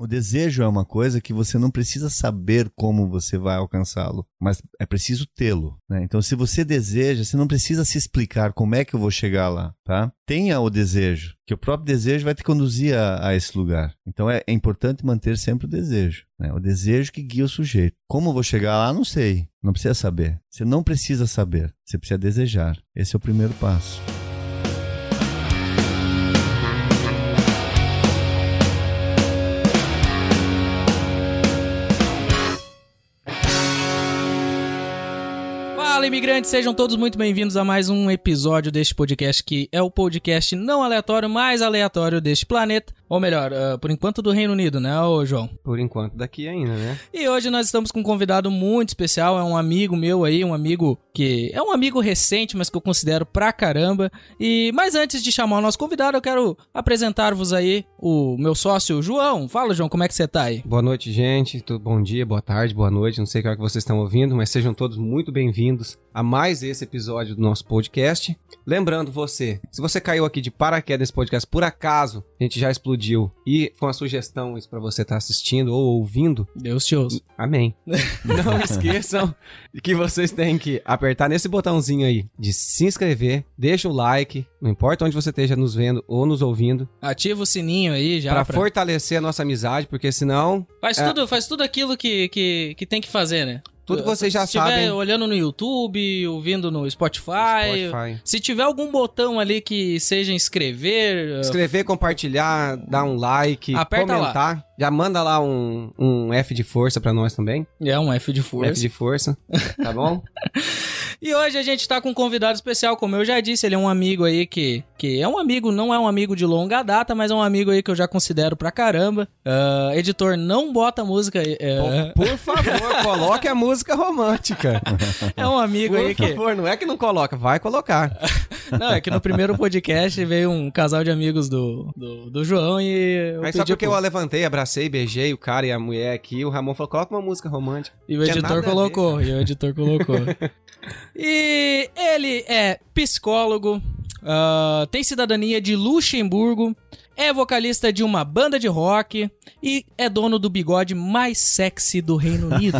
o desejo é uma coisa que você não precisa saber como você vai alcançá-lo, mas é preciso tê-lo. Né? Então, se você deseja, você não precisa se explicar como é que eu vou chegar lá, tá? Tenha o desejo, que o próprio desejo vai te conduzir a, a esse lugar. Então, é, é, importante manter sempre o desejo. Né? O desejo que guia o sujeito. Como eu vou chegar lá, não sei. Não precisa saber. Você não precisa saber. Você precisa desejar. Esse é o primeiro passo. Fala, imigrantes, sejam todos muito bem-vindos a mais um episódio deste podcast que é o podcast não aleatório, mais aleatório deste planeta. Ou melhor, uh, por enquanto do Reino Unido, né, ô João? Por enquanto daqui ainda, né? E hoje nós estamos com um convidado muito especial, é um amigo meu aí, um amigo que é um amigo recente, mas que eu considero pra caramba. E mas antes de chamar o nosso convidado, eu quero apresentar-vos aí o meu sócio João. Fala, João, como é que você tá aí? Boa noite, gente. Tudo bom dia, boa tarde, boa noite. Não sei que, é que vocês estão ouvindo, mas sejam todos muito bem-vindos a mais esse episódio do nosso podcast. Lembrando você, se você caiu aqui de paraquedas nesse podcast por acaso, a gente já explodiu explodiu e foi uma sugestão isso para você estar tá assistindo ou ouvindo, Deus te ouça. Amém. Não esqueçam que vocês têm que apertar nesse botãozinho aí de se inscrever, deixa o like, não importa onde você esteja nos vendo ou nos ouvindo. Ativa o sininho aí já para pra... fortalecer a nossa amizade, porque senão faz é... tudo, faz tudo aquilo que, que, que tem que fazer, né? Tudo vocês já se sabem. Se estiver olhando no YouTube, ouvindo no Spotify, Spotify, se tiver algum botão ali que seja inscrever... Inscrever, compartilhar, dar um like, Aperta comentar. Lá. Já manda lá um, um F de força pra nós também. É, um F de força. F de força, tá bom? e hoje a gente tá com um convidado especial, como eu já disse, ele é um amigo aí que, que é um amigo, não é um amigo de longa data, mas é um amigo aí que eu já considero pra caramba. Uh, editor, não bota música... Uh... Por, por favor, coloque a música romântica. é um amigo por aí que... Por favor, não é que não coloca, vai colocar. não, é que no primeiro podcast veio um casal de amigos do, do, do João e... Mas só porque pro... eu levantei, abracei abracei, beijei o cara e a mulher aqui. O Ramon falou: coloca uma música romântica. E o editor colocou, ver, e o editor colocou. e ele é psicólogo, uh, tem cidadania de Luxemburgo, é vocalista de uma banda de rock e é dono do bigode mais sexy do Reino Unido.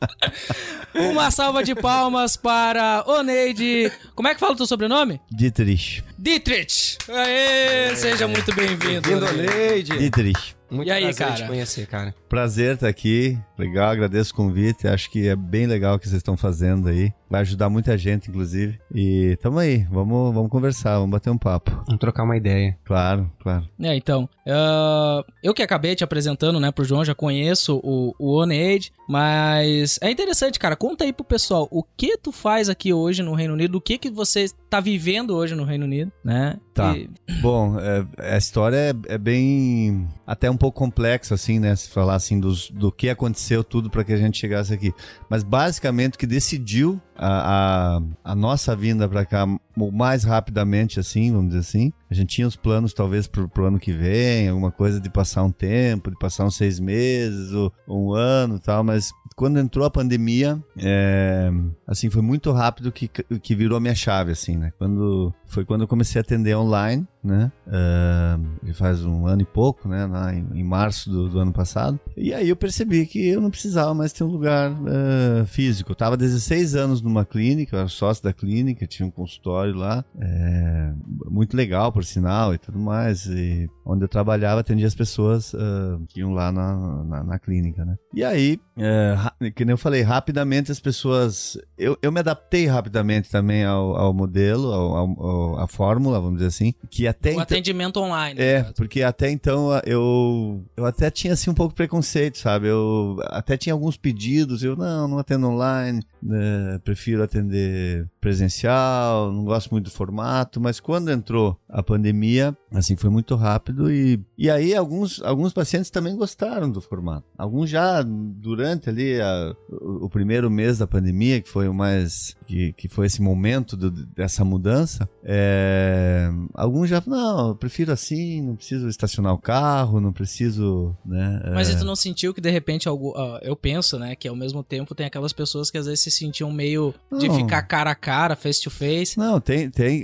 uma salva de palmas para Oneide. Como é que fala o teu sobrenome? Dietrich. Dietrich! Aê, seja muito bem-vindo. Bem-vindo, Oneide. Dietrich. Muito e aí, prazer cara? te conhecer, cara. Prazer estar aqui. Legal, agradeço o convite. Acho que é bem legal o que vocês estão fazendo aí. Vai ajudar muita gente, inclusive. E tamo aí, vamos, vamos conversar, vamos bater um papo. Vamos trocar uma ideia. Claro, claro. É, então. Uh, eu que acabei te apresentando, né, pro João, já conheço o, o One Age, mas é interessante, cara. Conta aí pro pessoal o que tu faz aqui hoje no Reino Unido, o que que você tá vivendo hoje no Reino Unido, né? Tá. E... Bom, é, a história é, é bem até um pouco complexo, assim, né? Se falar assim dos, do que aconteceu tudo para que a gente chegasse aqui. Mas basicamente o que decidiu a, a, a nossa vinda para cá o mais rapidamente, assim, vamos dizer assim. A gente tinha os planos, talvez, pro, pro ano que vem, alguma coisa de passar um tempo, de passar uns seis meses, ou, um ano tal, mas quando entrou a pandemia, é, assim, foi muito rápido que, que virou a minha chave, assim, né? Quando, foi quando eu comecei a atender online, né? Uh, faz um ano e pouco, né? Na, em, em, março do, do, ano passado. E aí eu percebi que eu não precisava mais ter um lugar uh, físico. Eu tava 16 anos numa clínica, eu era sócio da clínica, tinha um consultório lá, é, muito legal, por sinal, e tudo mais. E onde eu trabalhava, atendia as pessoas uh, que iam lá na, na, na clínica, né? E aí, que nem eu falei, rapidamente as pessoas. Eu, eu me adaptei rapidamente também ao, ao modelo, ao, ao, à fórmula, vamos dizer assim, que até o então, atendimento online. É, porque até então eu eu até tinha assim um pouco preconceito, sabe? Eu até tinha alguns pedidos, eu não, não atendo online, né? prefiro atender presencial, não gosto muito do formato, mas quando entrou a pandemia, assim, foi muito rápido e, e aí alguns, alguns pacientes também gostaram do formato. Alguns já durante ali a, o, o, primeiro mês da pandemia, que foi o mais, que, que foi esse momento do, dessa mudança, é, alguns já, não, eu prefiro assim, não preciso estacionar o carro, não preciso, né. É... Mas tu não sentiu que de repente, algo, uh, eu penso, né, que ao mesmo tempo tem aquelas pessoas que às vezes se sentiam meio receio de Não. ficar cara a cara, face to face. Não, tem, tem,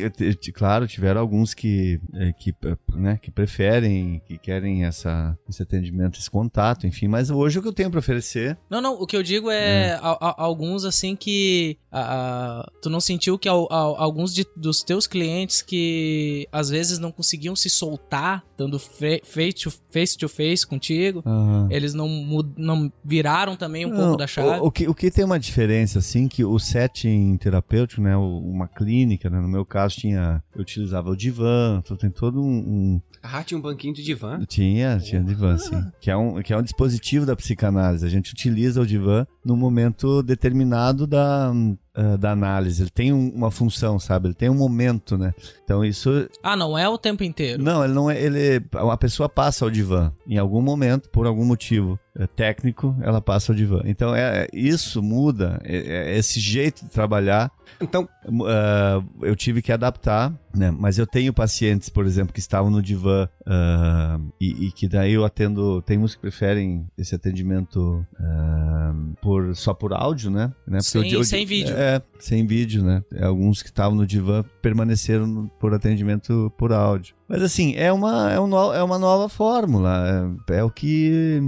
claro, tiveram alguns que, eh, que, eh, né, que preferem, que querem essa, esse atendimento, esse contato, enfim, mas hoje o que eu tenho pra oferecer, Não, não, o que eu digo é a- a- alguns assim que a- tu não sentiu que al- al- alguns de- dos teus clientes que às vezes não conseguiam se soltar, dando fe- face to face, to face contigo, eles não, não viraram também um Não, pouco da chave? O, o que, o que tem uma diferença, assim, que o setting terapêutico, né, uma clínica, né, no meu caso tinha, eu utilizava o divã, então tem todo um, um- Ah, tinha um banquinho de divã. tinha, tinha divã, sim, que é, um, que é um dispositivo da psicanálise, a gente utiliza o divã no momento determinado da, ah, da análise, ele tem um- uma função, sabe, ele tem um momento, né, então isso Ah, não é o tempo inteiro. não, ele não é. Ele, a pessoa passa ao divã. Em algum momento, por algum motivo é, técnico, ela passa ao divã. Então, é, é- isso muda. é- é esse jeito de trabalhar, Então, ah, eu tive que adaptar, né? Mas eu tenho pacientes, por exemplo, que estavam no divã ah, e, e que daí eu atendo. Tem uns que preferem esse atendimento ah, por, só por áudio, né? né? Sem- o di- sem vídeo. É, sem vídeo, né? Alguns que estavam no divã permaneceram por atendimento por áudio. Mas assim, é uma, é um é uma nova fórmula. É, é o que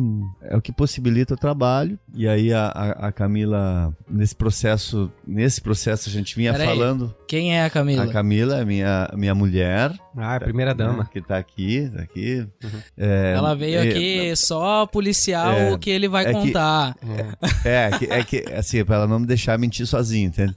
é o que possibilita o trabalho. E aí a, a- a Camila, nesse processo, nesse processo a gente vinha Pera aí. falando. Quem é a Camila? A Camila é minha, minha mulher. ah, a primeira dama. né, que tá aqui, tá aqui. Uhum. É, Ela veio é, aqui só policiar É, o que ele vai é que- contar. É, que, é que, assim, pra ela não me deixar mentir sozinha, entende?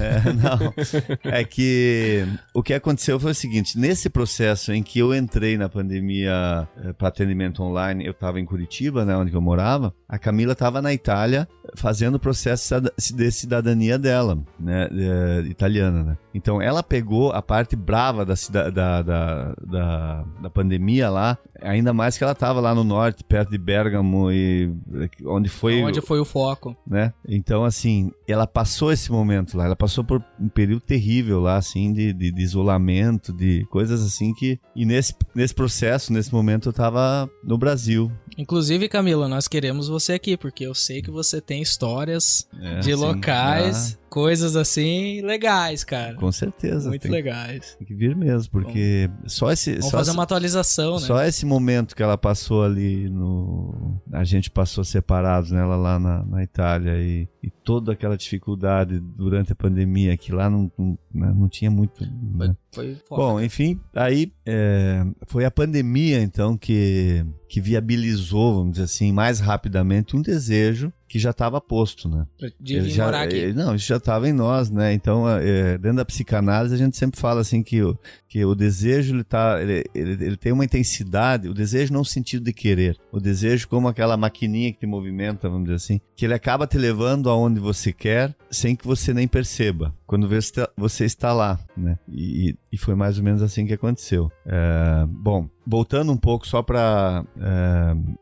É, não. É que o que aconteceu foi o seguinte: nesse processo em que eu entrei na pandemia eh, para atendimento online, eu tava em Curitiba, né, onde eu morava, a Camila tava na Itália fazendo o processo de cidadania dela, né, eh, italiana, né? Então ela pegou a parte brava da, da, da, da, da pandemia lá, ainda mais que ela tava lá no norte, perto de Bergamo e eh, onde foi Onde foi o foco? né? Então, assim, ela passou esse momento lá, ela passou por um período terrível lá, assim, de, de, de isolamento, de coisas assim que. E nesse, nesse processo, nesse momento, eu tava no Brasil. Inclusive, Camila, nós queremos você aqui, porque eu sei que você tem histórias É, de locais, coisas assim legais, cara. com certeza. Muito tem, legais. tem que vir mesmo, porque só esse. Vamos só fazer esse- uma atualização, né? Só esse momento que ela passou ali no. A gente passou separados nela lá na, na Itália e, e toda aquela dificuldade durante a pandemia, que lá não, não, né, não tinha muito. né? Foi foda. Bom, enfim, aí é, foi a pandemia, então, que, que viabilizou, vamos dizer assim, mais rapidamente um desejo que já estava posto, né? de Ele já- morar aqui. eh, Não, isso já estava em nós, né? Então, eh, dentro da psicanálise, a gente sempre fala assim que o, que o desejo, ele, tá, ele, ele, ele tem uma intensidade, o desejo não no sentido de querer, o desejo como aquela maquininha que te movimenta, vamos dizer assim, que ele acaba te levando aonde você quer, sem que você nem perceba, quando você está, você está lá, né? E, e foi mais ou menos assim que aconteceu. Eh, bom, voltando um pouco só para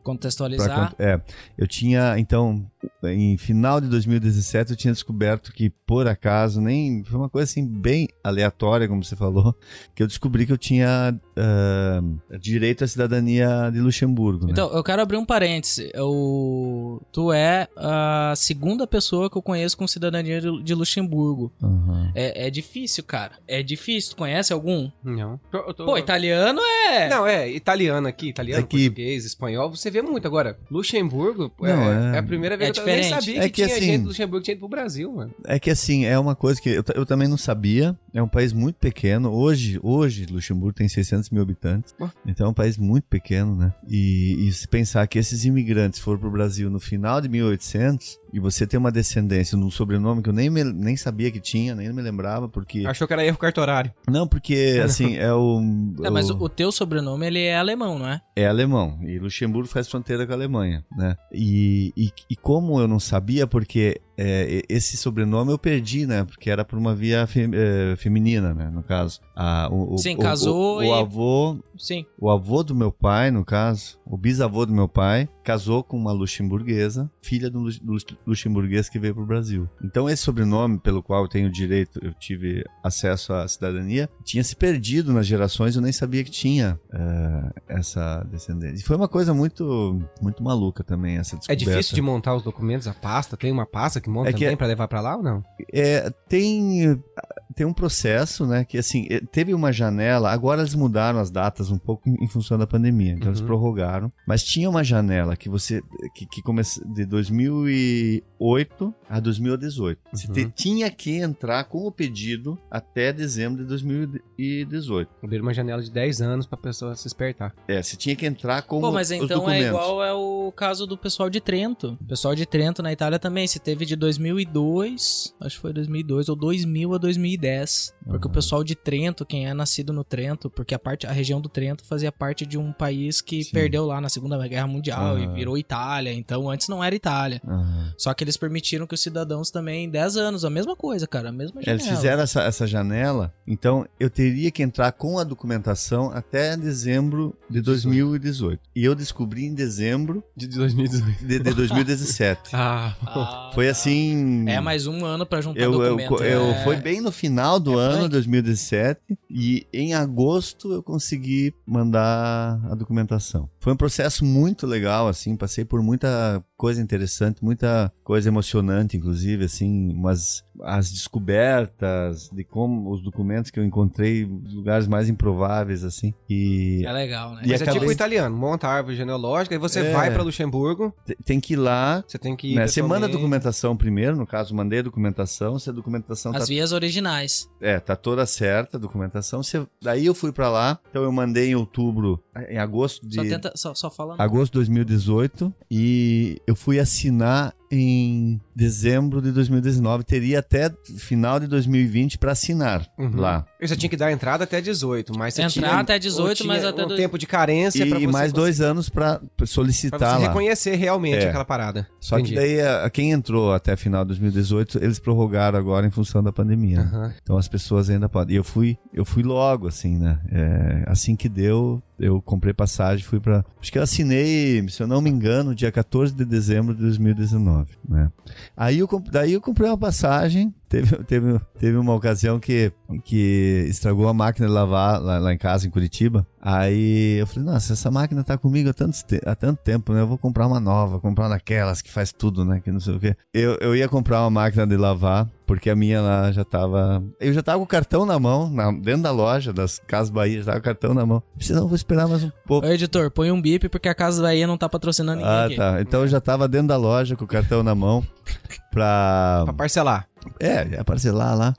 Contextualizar. Pra é, eu tinha, então, em final de 2017, eu tinha descoberto que, por acaso, nem. Foi uma coisa assim, bem aleatória, como você falou, que eu descobri que eu tinha ah, direito à cidadania de Luxemburgo. Né? Então, eu quero abrir um parêntese. Eu... Tu é a segunda pessoa que eu conheço com cidadania de de Luxemburgo. Aham. É, é difícil, cara. É difícil. Tu conhece algum? Não. Tô- Pô, italiano é. Não, é italiano aqui, italiano, É que- português, espanhol, você vê muito. Agora, Luxemburgo é, Não, é- é a primeira vez É que eu nem sabia É que, que tinha assim- gente do Luxemburgo que tinha ido pro Brasil, mano. É que assim, é uma coisa que eu, eu também não sabia. É um país muito pequeno. Hoje, hoje Luxemburgo tem 600 mil habitantes. Ó. Então é um país muito pequeno, né? E, e se pensar que esses imigrantes foram pro Brasil no final de 1800 e você tem uma descendência num sobrenome que eu nem, me- nem sabia que tinha, nem me lembrava, porque... Achou que era erro cartorário. Não, porque, assim, é o... É, mas o, o teu sobrenome, ele é alemão, não é? É alemão. E Luxemburgo faz fronteira com a Alemanha, né? E, e, e como eu não sabia, porque é, esse sobrenome eu perdi, né? Porque era por uma via fe- é, feminina, né? No caso. A, o, o- Sim, o- casou o, e- o avô, Sim. o avô do meu pai, no caso, o bisavô do meu pai, casou com uma luxemburguesa, filha um lux- luxemburguês que veio pro Brasil. Então esse sobrenome pelo qual eu tenho direito, eu tive acesso à cidadania, tinha se perdido nas gerações, eu nem sabia que tinha é, essa descendência. E foi uma coisa muito, muito maluca também essa É descoberta. difícil de montar os documentos, a pasta, tem uma pasta monta É que também é- pra levar pra lá ou não? É, tem, tem um processo, né? Que assim, eh, teve uma janela. Agora eles mudaram as datas um pouco em, função da pandemia. Então eles Uhum. prorrogaram. Mas tinha uma janela que você. que, que começa de 2008 a 2018. Você Uhum. te- tinha que entrar com o pedido até dezembro de 2018. Abrir uma janela de 10 anos pra pessoa se espertar. É, você tinha que entrar com Pô, mas os então documentos. é igual é o caso do pessoal de Trento. O pessoal de Trento na Itália também. Se teve de 2002, acho que foi 2002, ou 2000 a 2010. Porque o pessoal de Trento, quem é nascido no Trento, porque a parte, a região do Trento fazia parte de um país que Sim. perdeu lá na Segunda Guerra Mundial e Ah. virou Itália. Então antes não era Itália. Aham. Só que eles permitiram que os cidadãos também, 10 anos, a mesma coisa, cara, a mesma janela. Eles fizeram essa, essa janela, então eu teria que entrar com a documentação até dezembro de 2018. E eu descobri em dezembro De 2018. de, de 2017. Ah, Ah, Foi assim. É mais um ano pra juntar Eu, eu, documento. eu, é... foi bem no final do é ano, punk. 2017, e em agosto eu consegui mandar a documentação. Foi um processo muito legal, assim, passei por muita coisa interessante, muita coisa emocionante, inclusive, assim, umas as descobertas de como os documentos que eu encontrei, lugares mais improváveis, assim, e É legal, né? E Mas é acabei- tipo italiano, monta a árvore genealógica, aí você É. vai pra Luxemburgo, te- tem que ir lá. você tem que ir. Né, você manda a documentação primeiro, no caso, mandei a documentação, se a documentação tá As vias originais. É, tá toda certa a documentação. Você- daí eu fui pra lá, então eu mandei em outubro, em agosto de Só tenta, só, só fala. agosto de 2018 e eu fui assinar em dezembro de 2019. Teria até final de 2020 pra assinar Uhum. lá. E Você tinha que dar entrada até 18, mas você Entrar tinha, até 18, ou mas até um dois- tempo de carência pra E você mais dois anos pra pra solicitar você lá. reconhecer realmente É. aquela parada. Só Entendi. que daí a- quem entrou até final de 2018, eles prorrogaram agora em função da pandemia. Aham. Então as pessoas ainda podem. E eu fui, eu fui logo, assim, né? É, assim que deu, eu comprei passagem, fui pra. Acho que eu assinei, se eu não me engano, dia 14 de dezembro de 2019, né? Aí eu, daí eu comprei uma passagem. Teve, teve, teve uma ocasião que, que estragou a máquina de lavar lá, lá em casa, em Curitiba. Aí eu falei, nossa, essa máquina tá comigo há tanto, há tanto tempo, né? Eu vou comprar uma nova, comprar uma daquelas que faz tudo, né? Que não sei o quê. Eu, eu ia comprar uma máquina de lavar, porque a minha lá já tava. Eu já tava com o cartão na mão, na- dentro da loja das Casas Bahia, já tava com o cartão na mão. Não, vou esperar mais um pouco. Ô, editor, põe um bip porque a Casa Bahia não tá patrocinando ninguém Ah, aqui. tá. Então eu já tava dentro da loja com o cartão na mão pra. Pra parcelar. É, ia parcelar lá.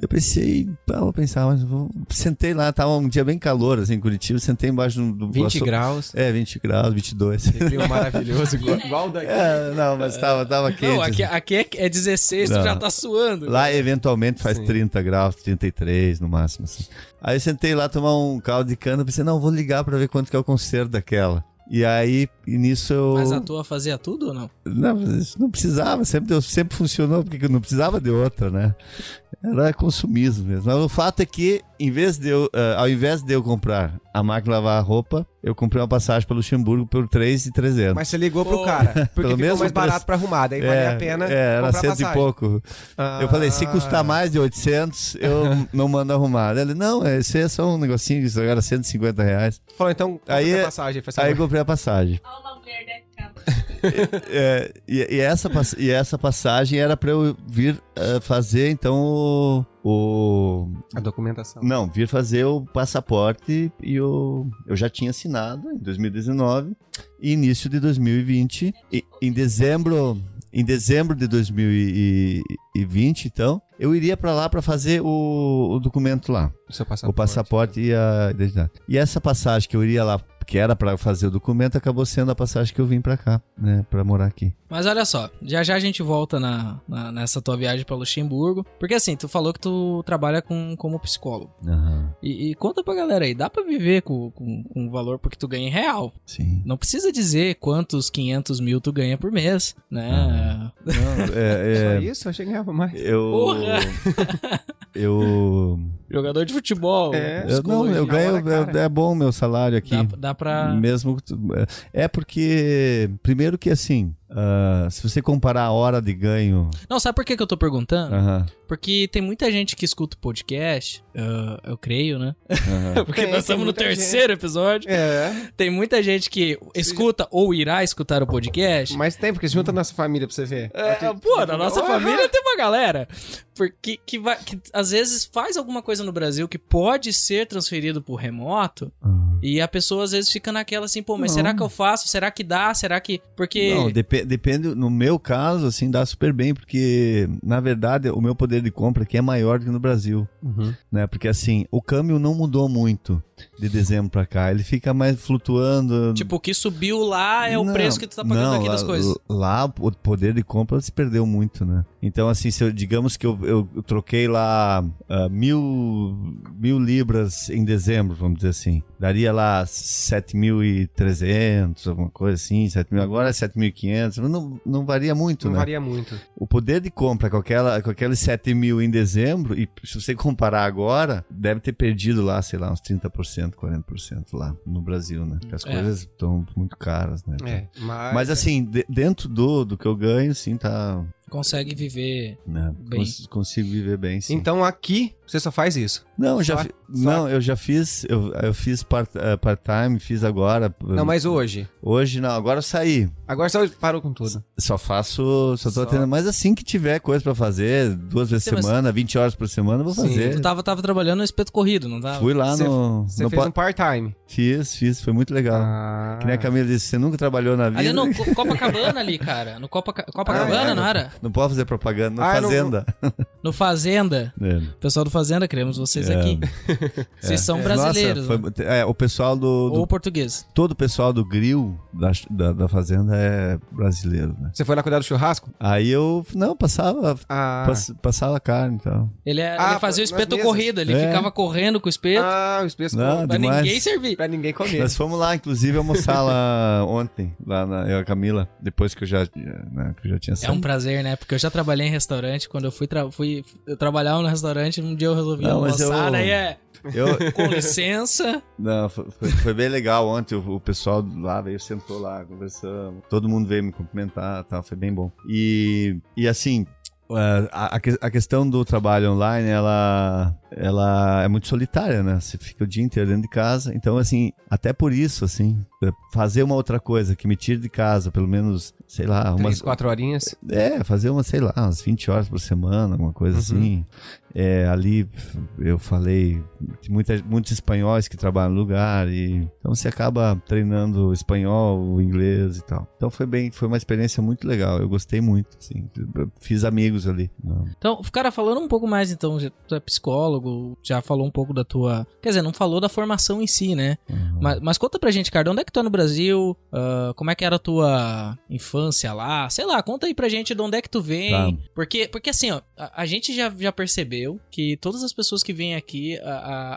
Eu pensei, pá, vou pensar, mas vou... sentei lá, tava um dia bem calor, assim, em Curitiba, sentei embaixo do. do 20 aço- graus. É, 20 graus, 22. Frio maravilhoso, igual, igual daqui. É, não, mas tava, tava quente. Não, aqui, assim. aqui é, é 16, Não. tu já tá suando. Lá, eventualmente, faz Sim. 30 graus, 33 no máximo, assim. Aí eu sentei lá tomar um caldo de cana, pensei, não, vou ligar pra ver quanto que é o conserto daquela. E aí, e nisso eu... Mas a tua fazia tudo ou não? Não, não precisava, sempre, deu, sempre funcionou, porque eu não precisava de outra, né? Era consumismo mesmo. Mas o fato é que, em vez de eu, eh, ao invés de eu comprar a máquina de lavar roupa, eu comprei uma passagem para Luxemburgo por 3,300. Mas você ligou pro cara, porque Pelo ficou mesmo mais preço. barato pra arrumar, daí vale a pena é, era comprar cento passagem. e pouco. Eu falei, se custar mais de 800, eu não mando arrumar. Ele, não, esse é só um negocinho, isso era 150 reais. Falou, então, Aí- a passagem. Aí eu favor. comprei a passagem. Olha uma mulher dessa cara. É, e, e essa, e essa passagem era para eu vir eh, fazer, então, o, o... A documentação. Não, vir fazer o passaporte e o... Eu já tinha assinado em 2019 e início de 2020. E, em dezembro... Em dezembro de 2020, então, eu iria para lá para fazer o, o documento lá. O seu passaporte. O passaporte e a identidade. E essa passagem que eu iria lá, que era para fazer o documento, acabou sendo a passagem que eu vim para cá, né, para morar aqui. Mas olha só, já já a gente volta na, na- nessa tua viagem pra Luxemburgo. Porque assim, tu falou que tu trabalha com, como psicólogo. Aham, E, e conta pra galera aí, dá pra viver com, com, com o valor porque tu ganha em real. sim. Não precisa dizer quantos 500 mil tu ganha por mês, né? Não, Só é, é, isso? Eu achei que ganhava mais. eu, Porra! eu, Jogador de futebol. É. eu não, eu ganho, é, é bom o meu salário aqui. Dá, dá pra. Mesmo tu- é porque primeiro que assim, ah, se você comparar a hora de ganho. Não, sabe por que, que eu tô perguntando? aham, Porque tem muita gente que escuta o podcast, ah, eu creio, né? aham. Porque Tem, nós estamos no terceiro episódio. É. Tem muita gente que escuta ou irá escutar o podcast. Mas tem, porque junta a nossa família pra você ver. É, pô, na nossa Aham. família tem uma galera. Porque que, vai, que às vezes faz alguma coisa no Brasil que pode ser transferido pro remoto. E a pessoa às vezes fica naquela assim, pô, mas Não. será que eu faço? Será que dá? Será que. Porque. Não, depe- depende, no meu caso, assim, dá super bem, porque, na verdade, o meu poder de compra aqui é maior do que no Brasil, Uhum. né? Porque, assim, o câmbio não mudou muito de dezembro pra cá, ele fica mais flutuando. Tipo, o que subiu lá é o Não, preço que tu tá pagando não, aqui das lá- coisas. Lá o poder de compra se perdeu muito, né? Então, assim, se eu, digamos que eu, eu troquei lá ah, mil, mil libras em dezembro, vamos dizer assim, daria lá 7.300, alguma coisa assim, 7 mil, agora é 7.500, não, não varia muito, Não né? varia muito. O poder de compra com, aquela, com aqueles 7 mil em dezembro, e se você comparar agora, deve ter perdido lá, sei lá, uns 30%, 40% lá no Brasil, né? Porque as É. coisas estão muito caras, né? É, mas... Mas assim, de- dentro do, do que eu ganho, sim, tá. Consegue viver. Né, Bem. cons- consigo viver bem, sim. Então aqui, você só faz isso. não, eu já só- fi- só- não, eu já fiz, eu, eu fiz part- eh, part-time, fiz agora. Não, mas hoje. Hoje não, agora eu saí. Agora você parou com tudo. Só faço, só tô Só. atendendo. Mas assim que tiver coisa pra fazer, duas vezes por mas- semana, 20 horas por semana, eu vou Sim. fazer. Tu tava, tava trabalhando no espeto corrido, não tava? Fui lá Você- no. Você no fez pa- um part-time. Fiz, fiz, foi muito legal. Ah. Que nem a Camila disse, você nunca trabalhou na vida. Ali no Co- Copacabana ali, cara. No Copa, Copacabana, Ah, é, não era? Não pode fazer propaganda, no Ah, eu não- Fazenda. No Fazenda. É. Pessoal do Fazenda, queremos vocês É. aqui. Vocês são brasileiros, Nossa, né? foi- é, o pessoal do, do Ou português. todo o pessoal do grill da, da, da fazenda é brasileiro, né? Você foi lá cuidar do churrasco? Aí eu, não, passava, Ah. pass- passava carne e tal. Ele, é- Ah, ele fazia o espeto mesas. corrido, ele É. ficava correndo com o espeto Ah, o espeto Não, pra demais. ninguém servir. pra ninguém comer. Nós fomos lá, inclusive, almoçar lá ontem, lá na, eu e a Camila, depois que eu já, né, que eu já tinha É saído. um prazer, né? Porque eu já trabalhei em restaurante. Quando eu fui, tra- fui eu trabalhava no restaurante, um dia eu resolvi Não, almoçar. eu- Daí é, Eu, com licença. não, foi, foi- bem legal ontem, o, o pessoal lá veio, sentou lá, conversamos, todo mundo veio me cumprimentar, tal, foi bem bom. E, e assim, a, a, que- a questão do trabalho online, ela, ela é muito solitária, né? Você fica o dia inteiro dentro de casa. Então, assim, até por isso, assim, fazer uma outra coisa que me tire de casa, pelo menos, sei lá, Três, umas. quatro horinhas. É, fazer uma, sei lá, umas 20 horas por semana, alguma coisa Uhum. assim. É, ali eu falei, tem muita, muitos espanhóis que trabalham no lugar, e então você acaba treinando o espanhol, o inglês e tal. Então foi bem, foi uma experiência muito legal, eu gostei muito, assim, fiz amigos ali. Então, cara, falando um pouco mais, então, tu é psicólogo, já falou um pouco da tua. Quer dizer, não falou da formação em si, né? Uhum. Mas, mas conta pra gente, cara, onde é que tu é no Brasil? Ah, como é que era a tua infância lá? Sei lá, conta aí pra gente de onde é que tu vem. Tá. Porque, porque assim, ó, a, a gente já, já percebeu que todas as pessoas que vêm aqui, a,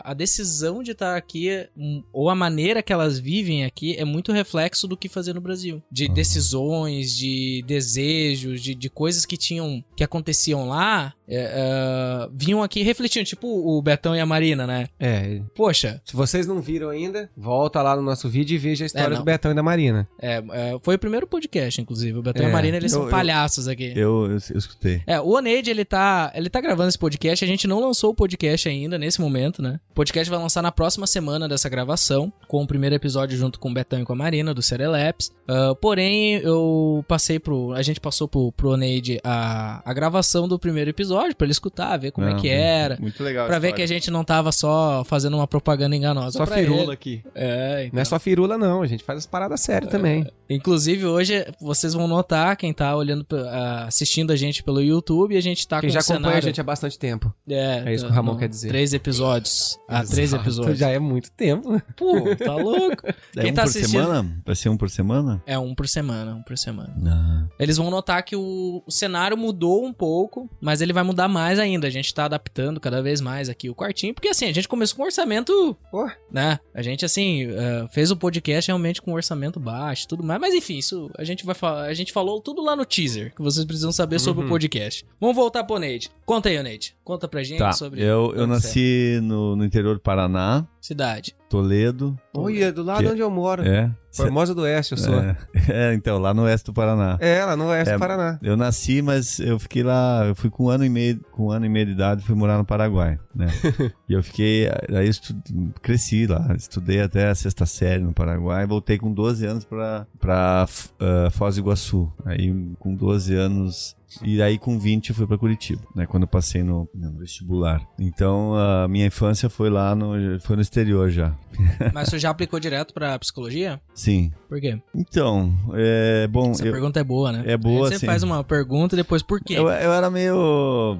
a, a decisão de estar aqui, hum, ou a maneira que elas vivem aqui, é muito reflexo do que fazer no Brasil. De Uhum. decisões, de desejos, de, de coisas que tinham, que aconteciam lá, é, é, vinham aqui refletindo, tipo o Betão e a Marina, né? É. Poxa, Se vocês não viram ainda, volta lá no nosso vídeo e veja a história não. do Betão e da Marina. É, é, foi o primeiro podcast, inclusive. O Betão e É, a Marina, eles eu- são eu- palhaços aqui. Eu, eu, eu escutei. É, o Oneide, ele tá, ele tá gravando esse podcast. A gente não lançou o podcast ainda, nesse momento, né? O podcast vai lançar na próxima semana dessa gravação, com o primeiro episódio junto com o Betão e com a Marina, do Sereleps. Ah, porém, eu passei pro... A gente passou pro, pro Oneide a, a gravação do primeiro episódio, pra ele escutar, ver como é Não, que era. Muito legal. Pra ver que a gente não tava só fazendo uma propaganda enganosa Só pra firula ele. aqui. É, então. Não é só firula, não. A gente faz as paradas sérias também. Inclusive, hoje vocês vão notar, quem tá olhando, ah, assistindo a gente pelo YouTube, a gente tá Quem com já um acompanha cenário... a gente há bastante tempo. É, É isso que o Ramon não, quer dizer. Três episódios. Ah, três episódios. Já é muito tempo. Pô, tá louco. É Quem um tá por assistindo- semana? Vai ser um por semana? É um por semana, um por semana. Ah. Eles vão notar que o, o cenário mudou um pouco, mas ele vai mudar mais ainda. A gente tá adaptando cada vez mais aqui o quartinho, porque assim, a gente começou com um orçamento, Pô. né? A gente, assim, eh, fez o podcast realmente com um orçamento baixo e tudo mais, mas enfim, isso a gente vai falar, a gente falou tudo lá no teaser, que vocês precisam saber sobre Uhum. o podcast. Vamos voltar pro Neide. Conta aí, Neide. Conta pra gente Tá, sobre. eu, eu onde nasci no, no interior do Paraná, é. Cidade. Toledo. Olha, do lado Que- onde eu moro. É. Formosa do Oeste, eu sou. É, É, é, então, lá no oeste do Paraná. lá no Oeste É, do Paraná. Eu nasci, mas eu fiquei lá, eu fui com um ano e meio, com um ano e meio de idade, fui morar no Paraguai, né? e eu fiquei, aí eu estu- cresci lá, estudei até a sexta série no Paraguai, voltei com 12 anos pra, pra uh, Foz do Iguaçu. Aí com 12 anos e aí com 20 eu fui pra Curitiba, né? Quando eu passei no, no vestibular. Então a minha infância foi lá no, foi no exterior já. Mas você já aplicou direto pra psicologia? Sim. Por quê? Então, é bom. Essa eu- pergunta é boa, né? É boa, Você sim. faz uma pergunta e depois por quê? Eu, eu era meio.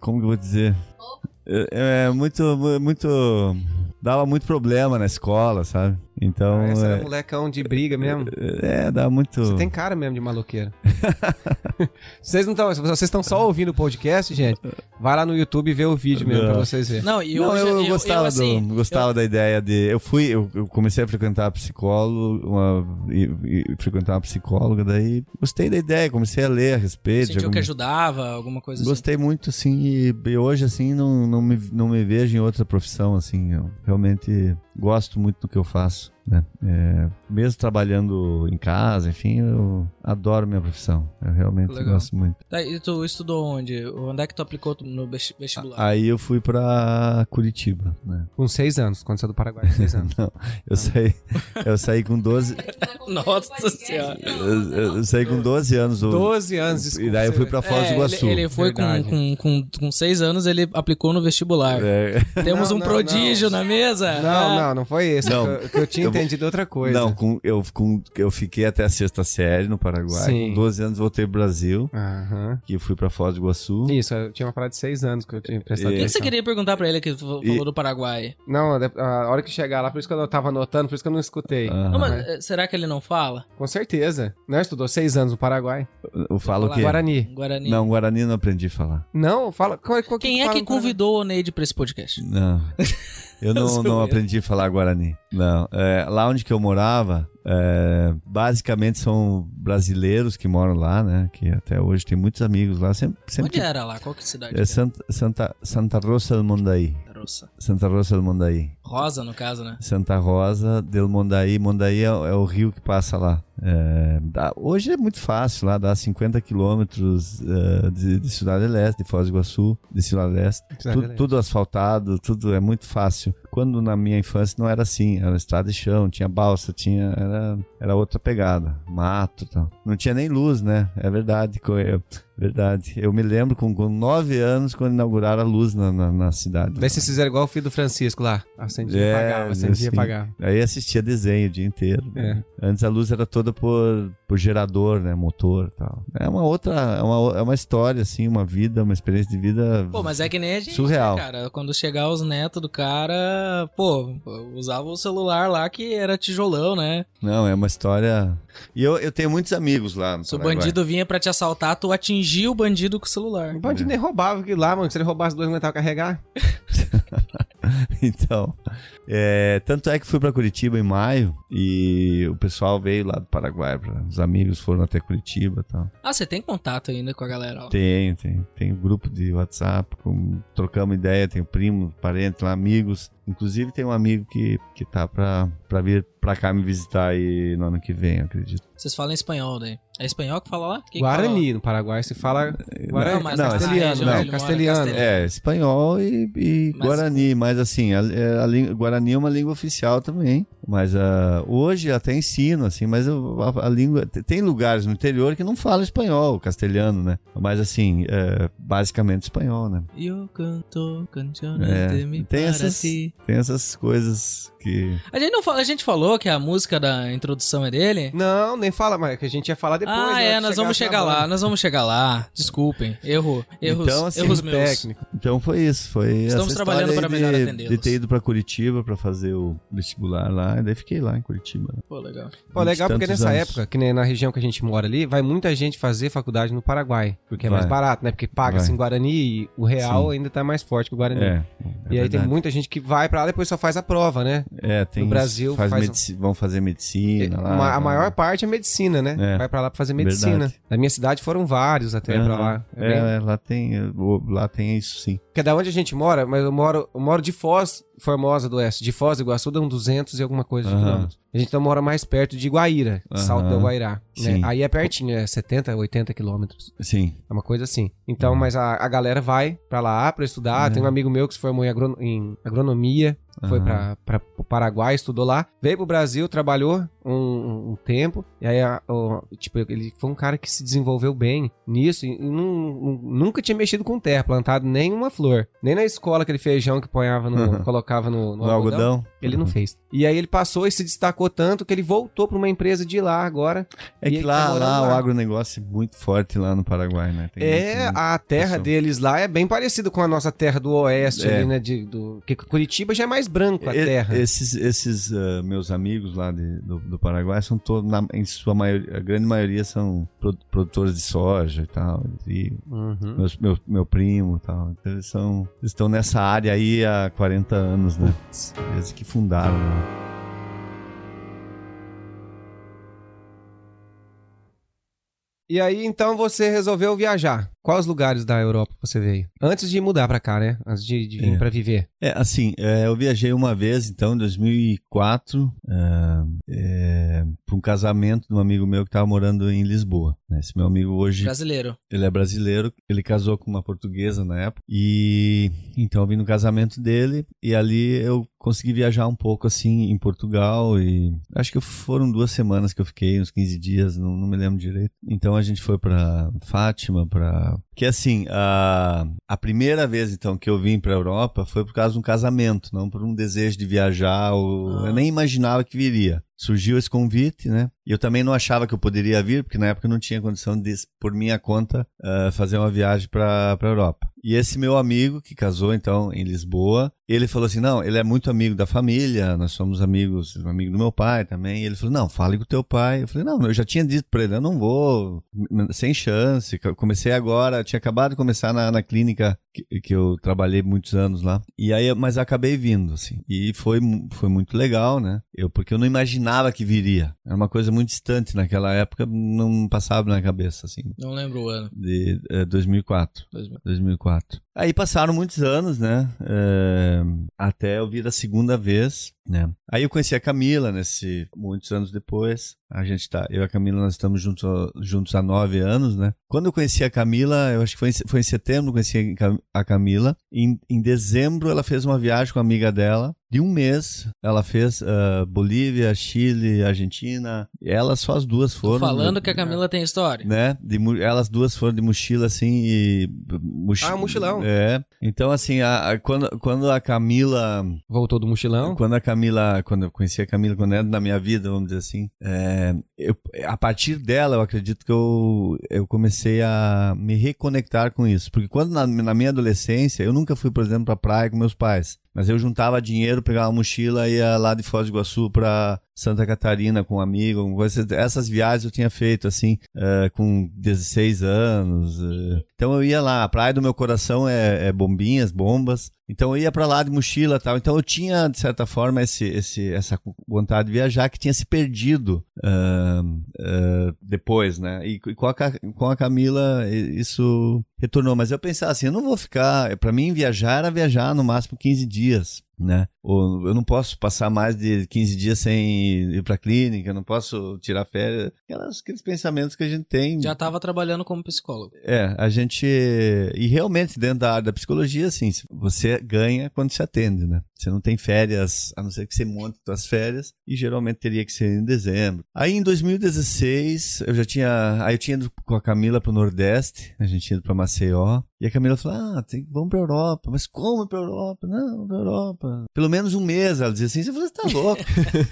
Como que eu vou dizer? É, é muito, muito. Dava muito problema na escola, sabe? Então. Ah, esse era é, molecão de briga mesmo. é, dá muito. Você tem cara mesmo de maloqueiro. vocês não estão, vocês estão só ouvindo o podcast, gente. Vai lá no YouTube e vê o vídeo mesmo pra Não. vocês verem. Não, e Não, hoje eu, gostava, assim, do, gostava da ideia de. Eu fui, eu, eu comecei a frequentar psicólogo, uma, e, e frequentar uma psicóloga, daí gostei da ideia, comecei a ler a respeito. sentiu já que ajudava, alguma coisa assim. Gostei muito, assim, e, e hoje, assim, não, não, me, não me vejo em outra profissão, assim, eu realmente gosto muito do que eu faço, né? É, mesmo trabalhando em casa, enfim, eu adoro minha profissão, eu realmente Legal. gosto muito. Tá, e tu estudou onde? Onde é que tu aplicou no vesti- vestibular? Aí eu fui pra Curitiba, né? Com seis anos, quando você é do Paraguai, com seis anos. Eu saí, eu saí com 12, Nossa senhora. eu, eu saí com 12 anos, do, 12 anos, desculpa. e daí eu fui pra Foz do É, Iguaçu. ele, ele foi com, com, com, com seis anos, ele aplicou no vestibular. É, Temos Não, um não, prodígio na mesa. Não, Ah, não, não foi esse. Não. Que eu, que eu tinha Eu vou- entendido outra coisa. não, com, eu, com, eu fiquei até a sexta série no Paraguai, Sim. com 12 anos voltei pro Brasil, Aham. que eu fui pra Foz do Iguaçu. Isso, eu tinha uma parada de seis anos que eu tinha prestado O E- que, que você queria perguntar pra ele que falou E- do Paraguai? Não, a hora que chegar lá, por isso que eu tava anotando, por isso que eu não escutei. Aham. Não, mas, eh, será que ele não fala? Com certeza. Não, estudou seis anos no Paraguai. Eu falo o quê? Guarani. Guarani. Não, Guarani não aprendi a falar. Não, fala. Qual, qual Quem é fala que Paraguai? convidou o Neide pra esse podcast? Não. Eu não, não aprendi a falar Guarani. Não. É, lá onde que eu morava, é, basicamente são brasileiros que moram lá, né? Que até hoje tem muitos amigos lá. Sempre, sempre Onde era lá? Qual que cidade? É Santa, Santa, Santa Rosa del Mondaí. era? Roça. Santa Rosa del Mondaí. Rosa, no caso, né? Santa Rosa del Mondaí. Mondaí é, é o rio que passa lá. É, hoje é muito fácil lá, dá 50 quilômetros é, de, de Cidade Leste, de Foz do Iguaçu, de Cidade Leste. Cidade Tu- Leste. tudo asfaltado, tudo é muito fácil. Quando na minha infância não era assim, era estrada de chão, tinha balsa, tinha era, era outra pegada, mato, tal. Não tinha nem luz, né? É verdade, eu- verdade. Eu me lembro com, com nove anos quando inauguraram a luz na, na, na cidade. Daí vocês fizeram igual o filho do Francisco lá. Acendia e É, apagava, acendia e assim. apagava. Aí assistia desenho o dia inteiro. né? É. Antes a luz era toda por, por gerador, né? Motor tal. É uma outra, é uma, é uma história, assim, uma vida, uma experiência de vida. Pô, mas é que nem a gente, Surreal. né, cara? Quando chegar os netos do cara, pô, usava o celular lá que era tijolão, né? Não, é uma história. E eu, eu tenho muitos amigos lá no Se o bandido vinha pra te assaltar, tu atingia o bandido com o celular. O bandido nem roubava aquilo lá, mano. Se ele roubasse dois, não aguentava carregar. Então, é, tanto é que fui pra Curitiba em maio e o pessoal veio lá do Paraguai, pra, os amigos foram até Curitiba e tal. Ah, você tem contato ainda com a galera tem, tem um grupo de WhatsApp, com, trocamos ideia, tem primo, parente lá, amigos. Inclusive tem um amigo que, que tá pra, pra vir pra cá me visitar aí no ano que vem, acredito. Vocês falam espanhol daí. É espanhol que fala lá? Quem Guarani, no Paraguai se fala Guarani. Não, mas não, castelhano, não, onde ele mora, castelhano. É, espanhol e, e Mas- Guarani, mas assim, a, é, a língua- Guarani é uma língua oficial também. Mas ah, hoje até ensino, assim, mas a, a língua. te- Tem lugares no interior que não falam espanhol, castelhano, né? Mas assim, é, basicamente espanhol, né? Eu canto canciones É, de mi tem essas-. Tem essas coisas que. A gente, não fala, a gente falou que a música da introdução é dele? Não, nem fala, mas que a gente ia falar depois. ah, né, é, nós vamos chegar lá, nós vamos chegar lá. Desculpem, erro, erros, Então, assim, erros técnico. Então foi isso. Foi Estamos essa trabalhando para melhor atendê-los. de ter ido pra Curitiba pra fazer o vestibular lá, e daí fiquei lá em Curitiba. Pô, legal. Pô, legal porque nessa anos. época, que nem na região que a gente mora ali, vai muita gente fazer faculdade no Paraguai, porque é Vai. mais barato, né? Porque paga-se Vai. em Guarani e o real Sim. ainda tá mais forte que o Guarani. É. é e aí tem verdade. muita gente que vai pra lá e depois só faz a prova, né? É, tem no Brasil faz faz- medici- vão fazer medicina lá. Ma- a maior parte é medicina, né? É. Vai pra lá pra fazer medicina. Verdade. Na minha cidade foram vários até pra lá. É, bem- é, lá tem, lá tem isso sim. Que é da onde a gente mora, mas eu moro, eu moro de Foz, Formosa do Oeste. De Foz e Iguaçu dão 200 e alguma coisa de quilômetros. A gente então mora mais perto de Guaíra, Aham. Salto do Guairá. né? Aí é pertinho, é 70, 80 quilômetros. Sim. É uma coisa assim. Então, mas a, a galera vai pra lá pra estudar. Tem um amigo meu que se formou em, agro- em agronomia, foi pra, pra, pro Paraguai, estudou lá. Veio pro Brasil, trabalhou um, um- tempo. E aí, a- o- tipo, ele foi um cara que se desenvolveu bem nisso. E, nunca tinha mexido com terra, plantado nem uma flor. Nem na escola aquele feijão que ponhava no, colocava no, no No algodão? Ele não fez. E aí ele passou e se destacou tanto que ele voltou pra uma empresa de lá agora. É que lá, tá morando lá, o lá. agronegócio é muito forte lá no Paraguai, né? Tem É, muito- a terra pessoal. deles lá é bem parecida com a nossa terra do oeste É. ali, né? De, do, que Curitiba já é mais branco a E- terra. Esses, esses ah, meus amigos lá de- do, do Paraguai são todos, na- em sua maioria, a grande maioria são pro- produtores de soja e tal, e Uhum. meus, meu, meu primo e tal. Então eles são, estão nessa área aí há 40 anos, né? Eles que fundaram. Né? E aí, então, você resolveu viajar. Quais lugares da Europa você veio? Antes de mudar pra cá, né? Antes de, de vir É. pra viver. É, assim, é, eu viajei uma vez, então, em 2004, é, é, para um casamento de um amigo meu que estava morando em Lisboa. né? Esse meu amigo hoje, Brasileiro. ele é brasileiro, ele casou com uma portuguesa na época, e então eu vim no casamento dele, e ali eu consegui viajar um pouco, assim, em Portugal, e acho que foram duas semanas que eu fiquei, uns 15 dias, não, não me lembro direito. Então a gente foi para Fátima, para ago. Que assim, a, a primeira vez então que eu vim para Europa foi por causa de um casamento, não por um desejo de viajar, ou, Ah. eu nem imaginava que viria. Surgiu esse convite, né? E eu também não achava que eu poderia vir, porque na época eu não tinha condição de, por minha conta, ah, fazer uma viagem para a Europa. E esse meu amigo, que casou então em Lisboa, ele falou assim: não, ele é muito amigo da família, nós somos amigos, amigo do meu pai também. E ele falou: não, fale com o teu pai. Eu falei: não, eu já tinha dito para ele, eu não vou, sem chance. Comecei agora, tinha acabado de começar na, na clínica que, que eu trabalhei muitos anos lá. E aí, mas acabei vindo, assim. E foi, foi muito legal, né? Eu, porque eu não imaginava que viria. Era uma coisa muito distante naquela época, não passava na cabeça, assim. Não lembro o ano. De eh, 2004. 2000. 2004. Aí passaram muitos anos, né? É, até eu vir a segunda vez, né? Aí eu conheci a Camila, nesse muitos anos depois. A gente tá, eu e a Camila nós estamos juntos, juntos há nove anos, né? Quando eu conheci a Camila, eu acho que foi em, foi em setembro, conheci a Camila. Em, em dezembro ela fez uma viagem com a amiga dela. De um mês, ela fez ah, Bolívia, Chile, Argentina. Elas só as duas Tô foram. falando que a Camila tem história. né? De, elas duas foram de mochila assim e. Mochi Ah, mochilão. É. Então, assim, a, a- quando, quando a Camila. Voltou do mochilão. Quando a Camila. Quando eu conheci a Camila, quando era na minha vida, vamos dizer assim. é, eu- a partir dela, eu acredito que eu, eu comecei a me reconectar com isso. Porque quando na, na minha adolescência, eu nunca fui, por exemplo, pra praia com meus pais. Mas eu juntava dinheiro, pegava uma mochila e ia lá de Foz do Iguaçu pra Santa Catarina com um amigo. Essas viagens eu tinha feito, assim, eh, com 16 anos. eh. Então eu ia lá. A praia do meu coração é, é bombinhas, bombas. Então eu ia pra lá de mochila tal. Então eu tinha, de certa forma, esse, esse, essa vontade de viajar que tinha se perdido ah, depois, né? E, e com, a, com a Camila isso retornou. Mas eu pensava assim, eu não vou ficar... Pra mim, viajar era viajar no máximo 15 dias, né? Ou eu não posso passar mais de 15 dias sem ir pra clínica, eu não posso tirar férias. Aquelas, aqueles pensamentos que a gente tem. Já tava trabalhando como psicólogo. É, a gente. E realmente, dentro da área da psicologia, assim, você ganha quando se atende, né? Você não tem férias, a não ser que você monte suas férias, e geralmente teria que ser em dezembro. Aí em 2016, eu já tinha. Aí eu tinha ido com a Camila pro Nordeste, a gente tinha ido pra Maceió. E a Camila falou: Ah, tem, vamos pra Europa. Mas como pra Europa? Não, pra Europa. Pelo menos um mês. Ela dizia assim: Você falou, você tá louco?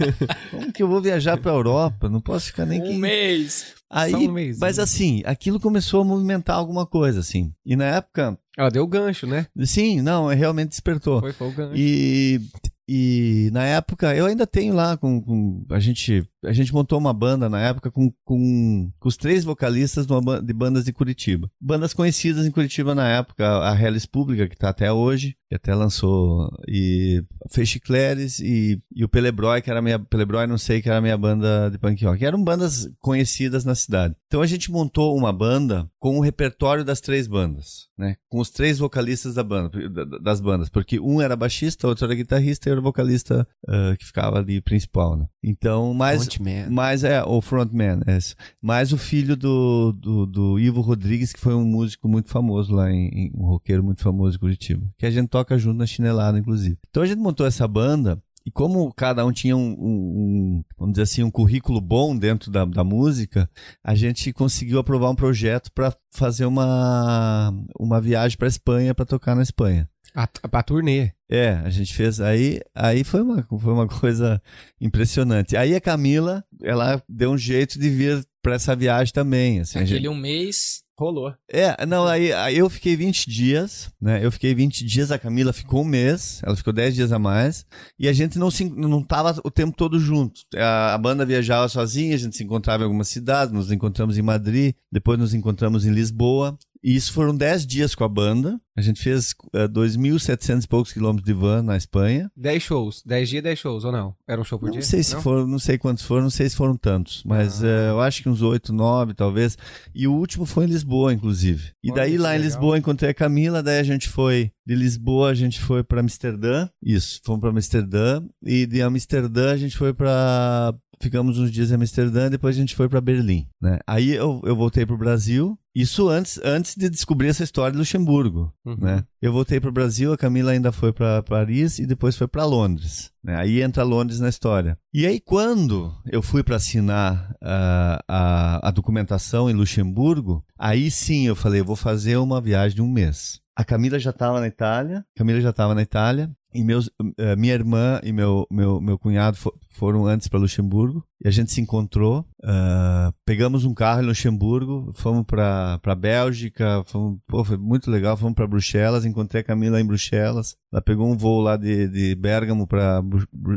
como que eu vou viajar pra Europa? Não posso ficar nem Um que. mês. Aí, Só um mês, mas né? assim, aquilo começou a movimentar alguma coisa, assim. E na época, Ela deu o gancho, né? Sim, não, é, realmente despertou. Foi, foi o gancho. E, e na época, eu ainda tenho lá com, com- a gente a gente montou uma banda na época com, com, com os três vocalistas de, uma de bandas de Curitiba. Bandas conhecidas em Curitiba na época, a Hellis Pública, que tá até hoje, que até lançou, e Feixe Cleres e, e o Pelebroy, que era minha, Pelebroy não sei, que era minha banda de punk rock. Eram bandas conhecidas na cidade. Então a gente montou uma banda com o repertório das três bandas, né? Com os três vocalistas da banda, da- das bandas, porque um era baixista, outro era guitarrista e era vocalista ah, que ficava ali principal, né? Então, mais Frontman. mas é, o frontman, é. Mais o filho do, do, do Ivo Rodrigues, que foi um músico muito famoso lá em- um roqueiro muito famoso em Curitiba. Que a gente toca junto na chinelada, inclusive. Então a gente montou essa banda. E como cada um tinha um, um- um, vamos dizer assim, um currículo bom dentro da, da música, a gente conseguiu aprovar um projeto para fazer uma, uma viagem para Espanha, para tocar na Espanha. A, a turnê. É, a gente fez. Aí, aí foi, uma, foi uma coisa impressionante. Aí a Camila, ela deu um jeito de vir pra essa viagem também. Assim, a gente- Aquele um mês. Rolou. É, não, aí, aí eu fiquei 20 dias, né? Eu fiquei 20 dias, a Camila ficou um mês, ela ficou 10 dias a mais, e a gente não, se, não tava o tempo todo junto. A, a banda viajava sozinha, a gente se encontrava em algumas cidades, nos encontramos em Madrid, depois nos encontramos em Lisboa. E isso foram 10 dias com a banda. A gente fez eh, 2.700 e poucos quilômetros de van na Espanha. 10 shows. 10 dias, 10 shows, ou não? Era um show por Não dia? sei se Não? foram, não sei quantos foram, não sei se foram tantos, mas Ah. eh, eu acho que uns oito, nove, talvez. E o último foi em Lisboa, inclusive. E Olha daí lá em legal. Lisboa encontrei a Camila, daí a gente foi de Lisboa, a gente foi para Amsterdã. Isso, fomos para Amsterdã e de Amsterdã a gente foi para ficamos uns dias em Amsterdã, depois a gente foi para Berlim, né? Aí eu, eu voltei pro Brasil. Isso antes, antes de descobrir essa história de Luxemburgo, Uhum. né? Eu voltei pro Brasil, a Camila ainda foi para Paris e depois foi para Londres, né? Aí entra Londres na história. E aí quando eu fui para assinar ah, a, a documentação em Luxemburgo, aí sim eu falei, eu vou fazer uma viagem de um mês. A Camila já estava na Itália, Camila já estava na Itália, e meus, eh, minha irmã e meu, meu, meu cunhado fo- foram antes para Luxemburgo, e a gente se encontrou, ah, pegamos um carro em Luxemburgo, fomos para Bélgica, fomos, pô, foi muito legal, fomos para Bruxelas, encontrei a Camila em Bruxelas, ela pegou um voo lá de, de Bérgamo para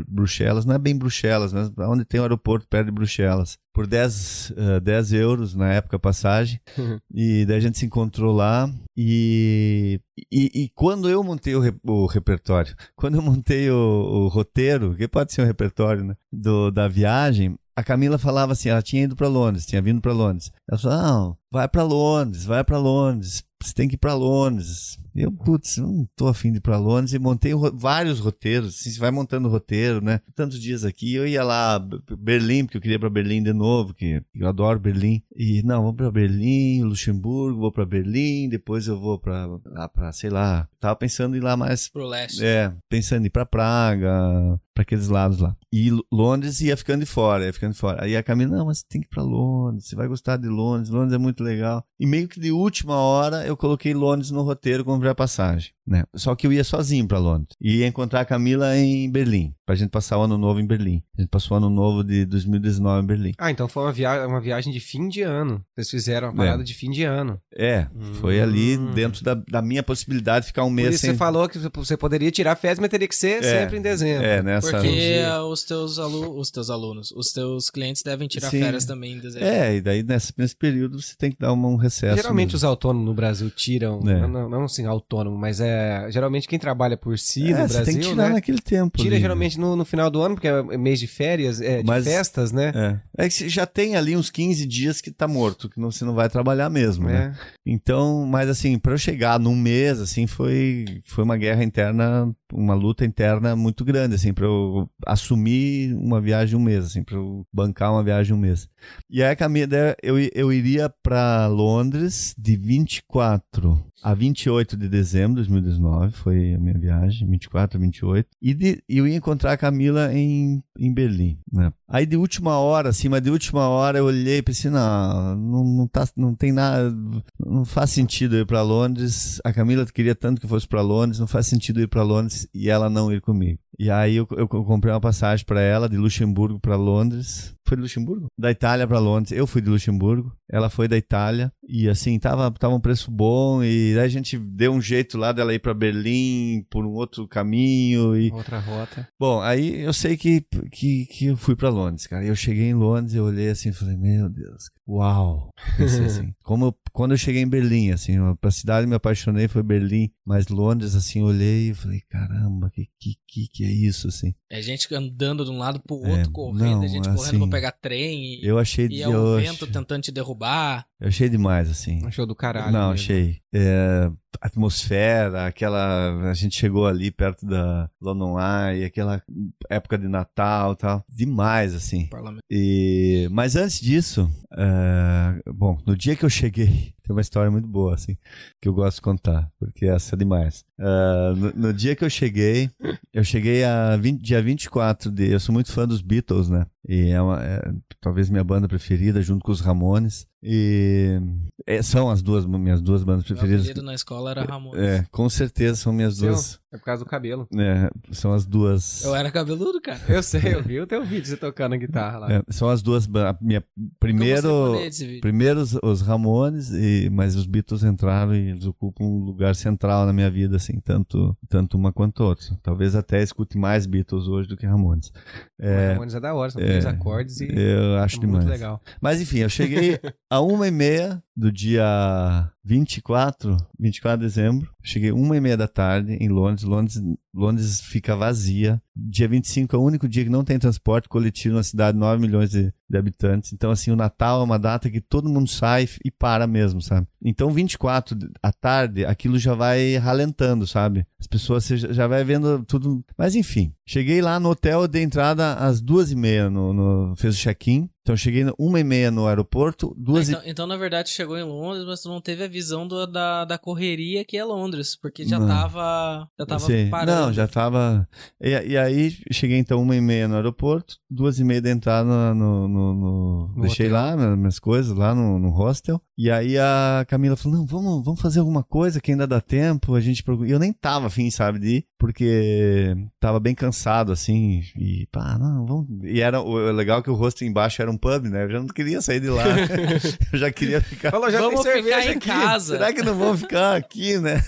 Bruxelas, não é bem Bruxelas, mas onde tem o aeroporto perto de Bruxelas, por 10, ah, 10 euros na época passagem, e daí a gente se encontrou lá, e, e, e quando eu montei o, re- o repertório, quando eu montei o, o roteiro, que pode ser um repertório, né, do, da viagem, a Camila falava assim, ela tinha ido para Londres, tinha vindo para Londres. Ela falou, não, vai para Londres, vai para Londres, você tem que ir para Londres. Eu, putz, não tô afim de ir para Londres e montei vários roteiros, assim, você vai montando roteiro, né? Tantos dias aqui, eu ia lá, Berlim, porque eu queria ir para Berlim de novo, que eu adoro Berlim. E não, vamos para Berlim, Luxemburgo, vou para Berlim, depois eu vou para lá para, sei lá, tava pensando em ir lá mais Pro leste. é, pensando em ir pra Praga, pra aqueles lados lá. E Londres ia ficando de fora, ia ficando de fora. Aí a Camila, não, mas você tem que ir pra Londres, você vai gostar de Londres, Londres é muito legal. E meio que de última hora eu coloquei Londres no roteiro, comprei a passagem, né? Só que eu ia sozinho pra Londres. E ia encontrar a Camila em Berlim, pra gente passar o ano novo em Berlim. A gente passou o ano novo de 2019 em Berlim. Ah, então foi uma, via uma viagem de fim de ano. Vocês fizeram uma parada de fim de ano. É, foi ali Hum. dentro da, da minha possibilidade de ficar um Por mês isso sem... você falou que você poderia tirar férias, mas teria que ser É, sempre em dezembro. É, nessa... Porque os teus, alu os teus alunos, os teus clientes devem tirar Sim. férias também em dezembro. É, e daí nesse, nesse período você tem que dar um recesso. Geralmente mesmo. os autônomos no Brasil tiram, É. não, não, não assim autônomo, mas é geralmente quem trabalha por si é, no você Brasil, tem que tirar né? naquele tempo. Tira ali. geralmente no, no final do ano, porque é mês de férias, é, de Mas- festas, né? É. é que você já tem ali uns 15 dias que tá morto, que não, você não vai trabalhar mesmo, né? É. Então, mas assim, pra eu chegar num mês, assim, foi, foi uma guerra interna, uma luta interna muito grande, assim, pra eu assumir uma viagem um mês, assim, pra eu bancar uma viagem um mês. E aí, a Camila, daí eu, eu iria pra Londres de 24 a 28 de dezembro de 2019, foi a minha viagem, 24 a 28. E de, eu ia encontrar a Camila em, em Berlim, né? Aí de última hora, assim, mas de última hora eu olhei e pensei, não, não, não, tá, não tem nada, não faz sentido eu ir pra Londres. A Camila queria tanto que eu fosse pra Londres, não faz sentido eu ir pra Londres e ela não ir comigo. E aí eu, eu comprei uma passagem para ela de Luxemburgo para Londres. Foi de Luxemburgo? Da Itália para Londres. Eu fui de Luxemburgo, ela foi da Itália. E assim, tava, tava um preço bom. E daí a gente deu um jeito lá dela ir para Berlim por um outro caminho. E... Outra rota. Bom, aí eu sei que, que, que eu fui para Londres, cara. Eu cheguei em Londres, eu olhei assim e falei, meu Deus, uau. Pensei assim, como eu, quando eu cheguei em Berlim, assim, a cidade me apaixonei foi Berlim, mas Londres, assim, olhei e falei, caramba, que, que, que, que é isso, assim. É gente andando de um lado pro outro, É, correndo, não, é gente assim, correndo pra pegar trem. E, Eu achei, e é o vento tentando te derrubar. eu achei demais, assim. Show do caralho. Não, mesmo. achei. É, atmosfera, aquela. A gente chegou ali perto da London Eye, aquela época de Natal e tal. Demais, assim. Parlamento. E, mas antes disso, é, bom, no dia que eu cheguei, tem uma história muito boa, assim, que eu gosto de contar, porque essa é demais. É, no, no dia que eu cheguei, eu cheguei a 20, dia 24 de. Eu sou muito fã dos Beatles, né? E é, uma, é talvez minha banda preferida, junto com os Ramones. E é, são as duas minhas duas bandas Meu preferidas. apelido na escola era Ramon. É, com certeza são minhas Seu? duas. É por causa do cabelo. é, são as duas. Eu era cabeludo, cara. Eu sei, eu vi o teu vídeo você tocando a guitarra lá. é, são as duas. a Minha, primeiro. Primeiro os, os Ramones, e, mas os Beatles entraram e eles ocupam um lugar central na minha vida, assim, tanto, tanto uma quanto outra. Talvez até escute mais Beatles hoje do que Ramones. É, Ramones é da hora, são três acordes e Eu acho é demais. muito legal. Mas enfim, eu cheguei a uma e meia do dia 24, 24 de dezembro. Cheguei uma e meia da tarde em Londres. Londres, Londres fica vazia. Dia 25 é o único dia que não tem transporte coletivo na cidade, 9 milhões de, de habitantes. Então, assim, o Natal é uma data que todo mundo sai e para mesmo, sabe? Então, 24 à tarde, aquilo já vai ralentando, sabe? As pessoas já vai vendo tudo. Mas enfim, cheguei lá no hotel de entrada às duas e meia, no, no- fez o check-in. Então, cheguei uma e meia no aeroporto, duas então, então, na verdade, chegou em Londres, mas tu não teve a visão do- da, da correria que é Londres, porque já Não. tava. Já tava Sim. parando. Não, já tava. E, e aí, cheguei então uma e meia no aeroporto, duas e meia de entrada no. no- no- No deixei hotel. lá minhas- minhas coisas lá no, no hostel. E aí a Camila falou: não, vamos, vamos fazer alguma coisa que ainda dá tempo. A gente procura. E eu nem tava afim, sabe, de ir, porque tava bem cansado, assim. E pá, não, vamos. E era o legal é que o hostel embaixo era um pub, né? Eu já não queria sair de lá. eu já queria ficar. Falou, já Vamos ficar em aqui. casa. Será que não vão ficar aqui, né?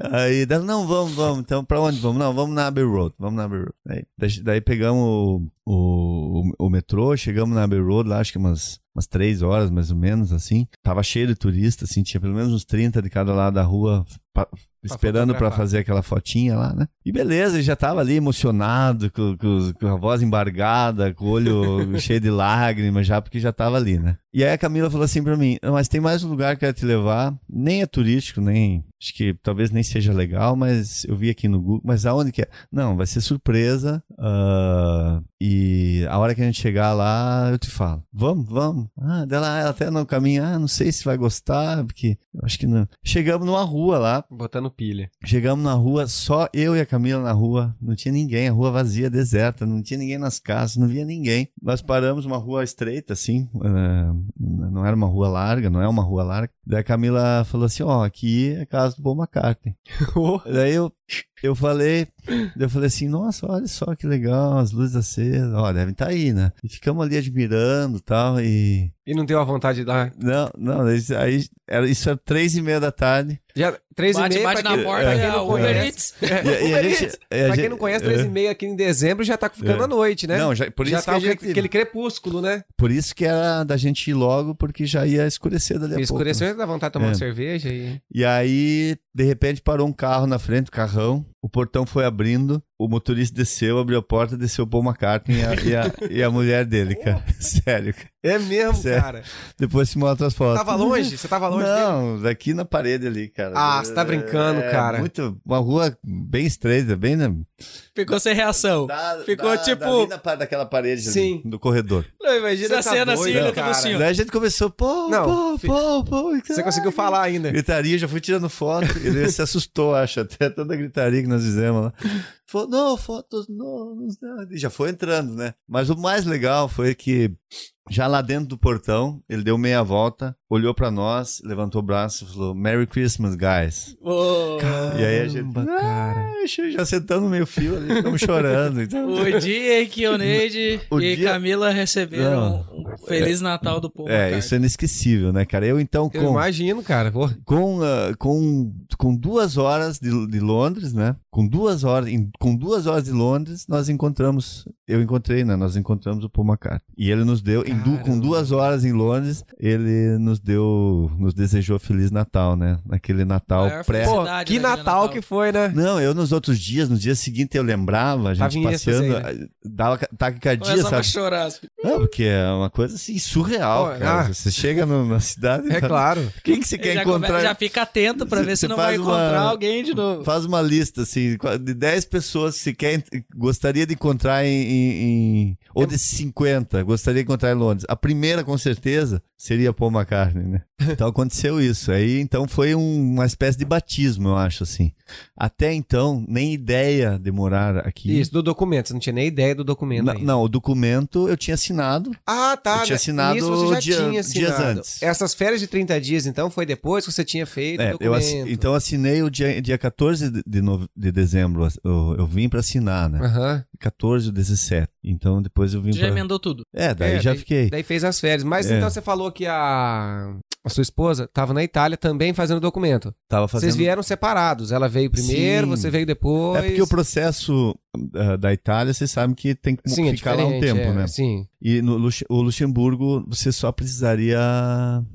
Aí, dela, não, vamos, vamos. Então, pra onde vamos? Não, vamos na Abbey Road. Vamos na Abbey Road. Aí, daí, pegamos o, o, o metrô, chegamos na Abbey Road, lá acho que umas, umas três horas, mais ou menos, assim. Tava cheio de turista, assim, tinha pelo menos uns 30 de cada lado da rua pa- esperando pra fotografar. fazer aquela fotinha lá, né? E beleza, já tava ali emocionado, com, com- com a voz embargada, com o olho cheio de lágrimas, já porque já tava ali, né? E aí a Camila falou assim pra mim: "Não, mas tem mais um lugar que eu quero te levar, nem é turístico, nem. Acho que talvez nem seja legal, mas eu vi aqui no Google. Mas aonde que é? Não, vai ser surpresa. ah, e a hora que a gente chegar lá, eu te falo. Vamos, vamos. Ah, dela ela até no caminho, ah, não sei se vai gostar, porque eu acho que não. Chegamos numa rua lá, Botando pilha. Chegamos na rua, só eu e a Camila na rua, não tinha ninguém, a rua vazia, deserta, não tinha ninguém nas casas, não via ninguém. Nós paramos uma rua estreita, assim, eh, não era uma rua larga, não é uma rua larga. Daí a Camila falou assim: Ó, aqui é a casa do Paul McCartney. Daí eu, eu falei, eu falei assim: Nossa, olha só que legal, as luzes acesas, ó, devem estar aí, né? E ficamos ali admirando e tal, e. E não deu a vontade de dar. Não, não, aí, aí era, isso era três e meia da tarde. Já, três Bate, e meia, bate pra na quem, porta, pra quem é, não Uber conhece. Eats. A Pra quem não conhece, três e meia aqui em dezembro já tá ficando É. à noite, né? Não, já, por já isso tá que aquele, gente, aquele crepúsculo, né? Por isso que era da gente ir logo, porque já ia escurecer dali a Escureceu, pouco. já dá vontade de tomar É. uma cerveja e... E aí, de repente, parou um carro na frente, um carrão. O portão foi abrindo, o motorista desceu, abriu a porta, desceu o Paul McCartney e a, e a, e a mulher dele, cara. Sério. cara. É mesmo, Sério. cara. Depois se mostra as fotos. Tava longe? Você tava longe dele? Não, daqui na parede ali, cara. Ah, você tá brincando, É, cara. Muito, uma rua bem estreita, bem na, Ficou sem reação. da- Ficou da- tipo- pa- daquela parede Sim. ali, do corredor. Não, imagina Você a tá cena doido, assim, cara. tudo assim, ó. Daí a gente começou, pô, Não, pô, pô, pô. Você conseguiu falar ainda. Gritaria, já fui tirando foto. Ele se assustou, acho, até toda a gritaria que nós fizemos lá. Falou, não, fotos, não, não, não. E já foi entrando, né? Mas o mais legal foi que Já lá dentro do portão, ele deu meia volta, olhou pra nós, levantou o braço e falou: Merry Christmas, guys. Ô, E aí a gente- Caramba, cara. Ah, já sentando no meio fio ali, ficamos chorando. Então... O dia em que o Neide O e dia- Camila receberam um Feliz Natal do povo. É, isso é inesquecível, né, cara? Eu então Eu com, imagino, cara. Com, ah, com, com duas horas de, de Londres, né? Com duas horas, em- com duas horas de Londres, nós encontramos, eu encontrei, né? Nós encontramos o Paul McCartney. E ele nos deu, em du- com duas horas em Londres, ele nos deu, nos desejou Feliz Natal, né? Naquele Natal pré... pô que né, Natal, Natal. que foi, né? Não, eu nos outros dias, no dia seguinte eu lembrava, a gente passeando, aí, dava ca- taquicardia, Começava a sabe? chorar. assim. Não, porque é uma coisa assim surreal, Pô, cara. ah. Você chega no- na cidade, É tá- claro. quem que você quer já, encontrar? come- já fica atento pra ver se não vai uma- encontrar alguém de novo. Faz uma lista, assim, de 10 pessoas que você quer, gostaria de encontrar em, em- em- Ou de 50, gostaria de encontrar em Londres. A primeira, com certeza, seria Paul McCartney, né? Então aconteceu isso. Aí, então, foi um- uma espécie de batismo, eu acho, assim. Até então, nem ideia de morar aqui. Isso, do documento. Você não tinha nem ideia do documento Na- ainda. não, o documento eu tinha assinado. Ah, tá. Eu tinha né? assinado Isso você já dia- tinha dias assinado. antes. Essas férias de 30 dias, então, foi depois que você tinha feito o É, eu documento. assi- então eu assinei o dia, dia 14 de, de, nove- de dezembro. Eu, eu vim pra assinar, né? Aham. 14 ou 17. Então depois eu vim Tu já pra... emendou tudo. É, daí É, já daí- fiquei. Daí fez as férias. Mas É. então você falou que a, a sua esposa estava na Itália também fazendo documento. Tava fazendo... Vocês vieram separados. Ela veio primeiro, Sim. você veio depois. É porque o processo ah, da Itália, você sabe que tem que Sim, é ficar lá um tempo, é, né? Sim. E no Luxemburgo, você só precisaria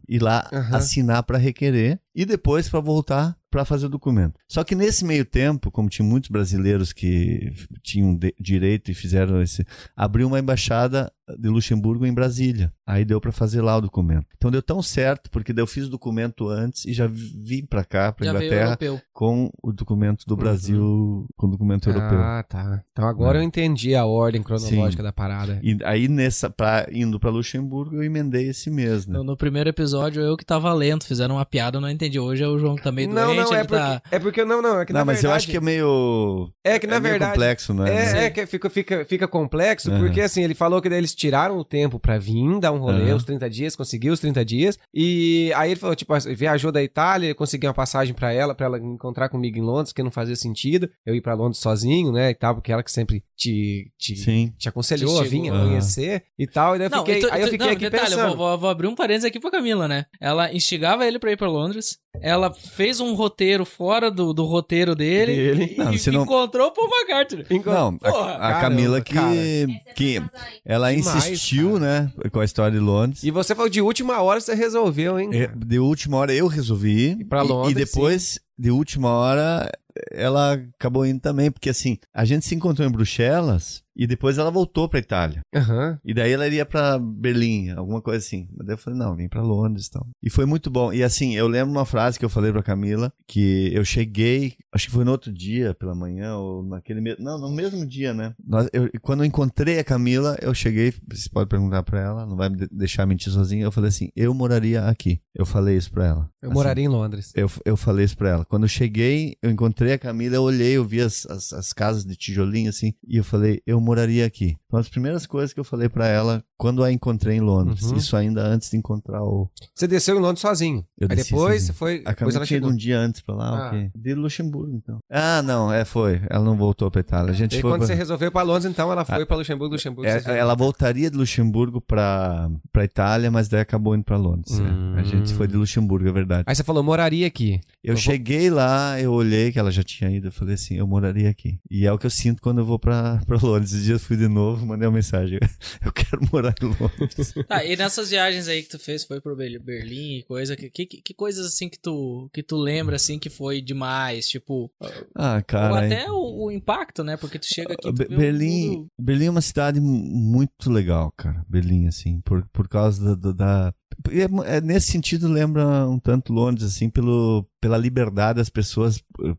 ir lá assinar para requerer e depois para voltar para fazer o documento. Só que nesse meio tempo, como tinha muitos brasileiros que tinham direito e fizeram esse, abriu uma embaixada de Luxemburgo em Brasília. Aí deu para fazer lá o documento. Então deu tão certo porque daí eu fiz o documento antes e já vi- vim para cá, para Inglaterra, com o documento do Brasil, com o documento europeu. Ah, tá. Então agora É. eu entendi a ordem cronológica da parada. E aí nessa pra, indo para Luxemburgo eu emendei esse mês, né? No, no primeiro episódio, eu que tava lento, fizeram uma piada, eu não entendi. Hoje é o João que tá meio não, doente, não, é ele porque, tá... é porque não, não, é que não, na mas verdade, eu acho que é meio é que na é verdade complexo, né? É, é que fica, fica, fica complexo, Aham. porque assim, ele falou que daí eles tiraram o tempo pra vir, dar um rolê, Aham. os 30 dias, conseguiu os 30 dias, e aí ele falou, tipo, viajou da Itália, conseguiu uma passagem pra ela, pra ela encontrar comigo em Londres, que não fazia sentido, eu ir pra Londres sozinho, né, e tal, porque ela que sempre te, te, Sim. te aconselhou Te a vir, a instigou. conhecer e tal, e daí eu fiquei, e tu- aí eu fiquei não, aqui detalhe, pensando. vou, vou- vou abrir um parênteses aqui pra Camila, né? Ela instigava ele pra ir pra Londres, ela fez um roteiro fora do, do roteiro dele, Dele. e Não, não- encontrou o Paul McCartney. Não, a, Porra, a caramba, Camila que, cara. que ela Demais, insistiu, né, com a história de Londres. E você falou de última hora você resolveu, hein? É, De última hora eu resolvi. Ir pra e- Londres, E depois, de última hora, ela acabou indo também. Porque assim, a gente se encontrou em Bruxelas e depois ela voltou pra Itália. Aham. E daí ela iria pra Berlim, alguma coisa assim. Mas daí eu falei, não, vem pra Londres e tal. E foi muito bom. E assim, eu lembro uma frase que eu falei pra Camila, que eu cheguei, acho que foi no outro dia, pela manhã, ou naquele mesmo. Não, no mesmo dia, né? Nós- eu- quando eu encontrei a Camila, eu cheguei, você pode perguntar pra ela, não vai me de- deixar mentir sozinha. Eu falei assim, eu moraria aqui. Eu falei isso pra ela. Eu Assim, moraria em Londres. eu, eu falei isso pra ela. Quando eu cheguei, eu encontrei a Camila, eu olhei, eu vi as, as, as casas de tijolinho assim, e eu falei, eu moraria aqui. Uma das primeiras coisas que eu falei pra ela quando a encontrei em Londres. Uhum. Isso ainda antes de encontrar o. Você desceu em Londres sozinho. Eu Aí depois sozinho. você foi. A Depois ela tinha ido chegou. um dia antes pra lá, Ah. ok. De Luxemburgo, então. Ah, não, é, foi. Ela não voltou pra Itália. A gente E foi. quando pra- você resolveu pra Londres, então ela foi pra Luxemburgo, Luxemburgo. É, ela voltaria de Luxemburgo pra, pra Itália, mas daí acabou indo pra Londres. é. Hum. A gente foi de Luxemburgo, é verdade. Aí você falou, moraria aqui. Eu Eu vou- cheguei lá, eu olhei que ela já tinha ido, eu falei assim, eu moraria aqui. E é o que eu sinto quando eu vou pra, pra Londres. Esses dias fui de novo, mandei uma mensagem. Eu quero morar em Londres. Tá, e nessas viagens aí que tu fez, foi pro Ber- Berlim e coisa, que, que, que coisas assim que tu, que tu lembra, assim, que foi demais, tipo... Ah, ou cara. até o, o impacto, né? Porque tu chega aqui... tu Be- Berlim, mundo- Berlim é uma cidade mu- muito legal, cara. Berlim, assim, por, por causa da- da- é- é- nesse sentido, lembra um tanto Londres, assim, pelo, pela liberdade, as pessoas eh,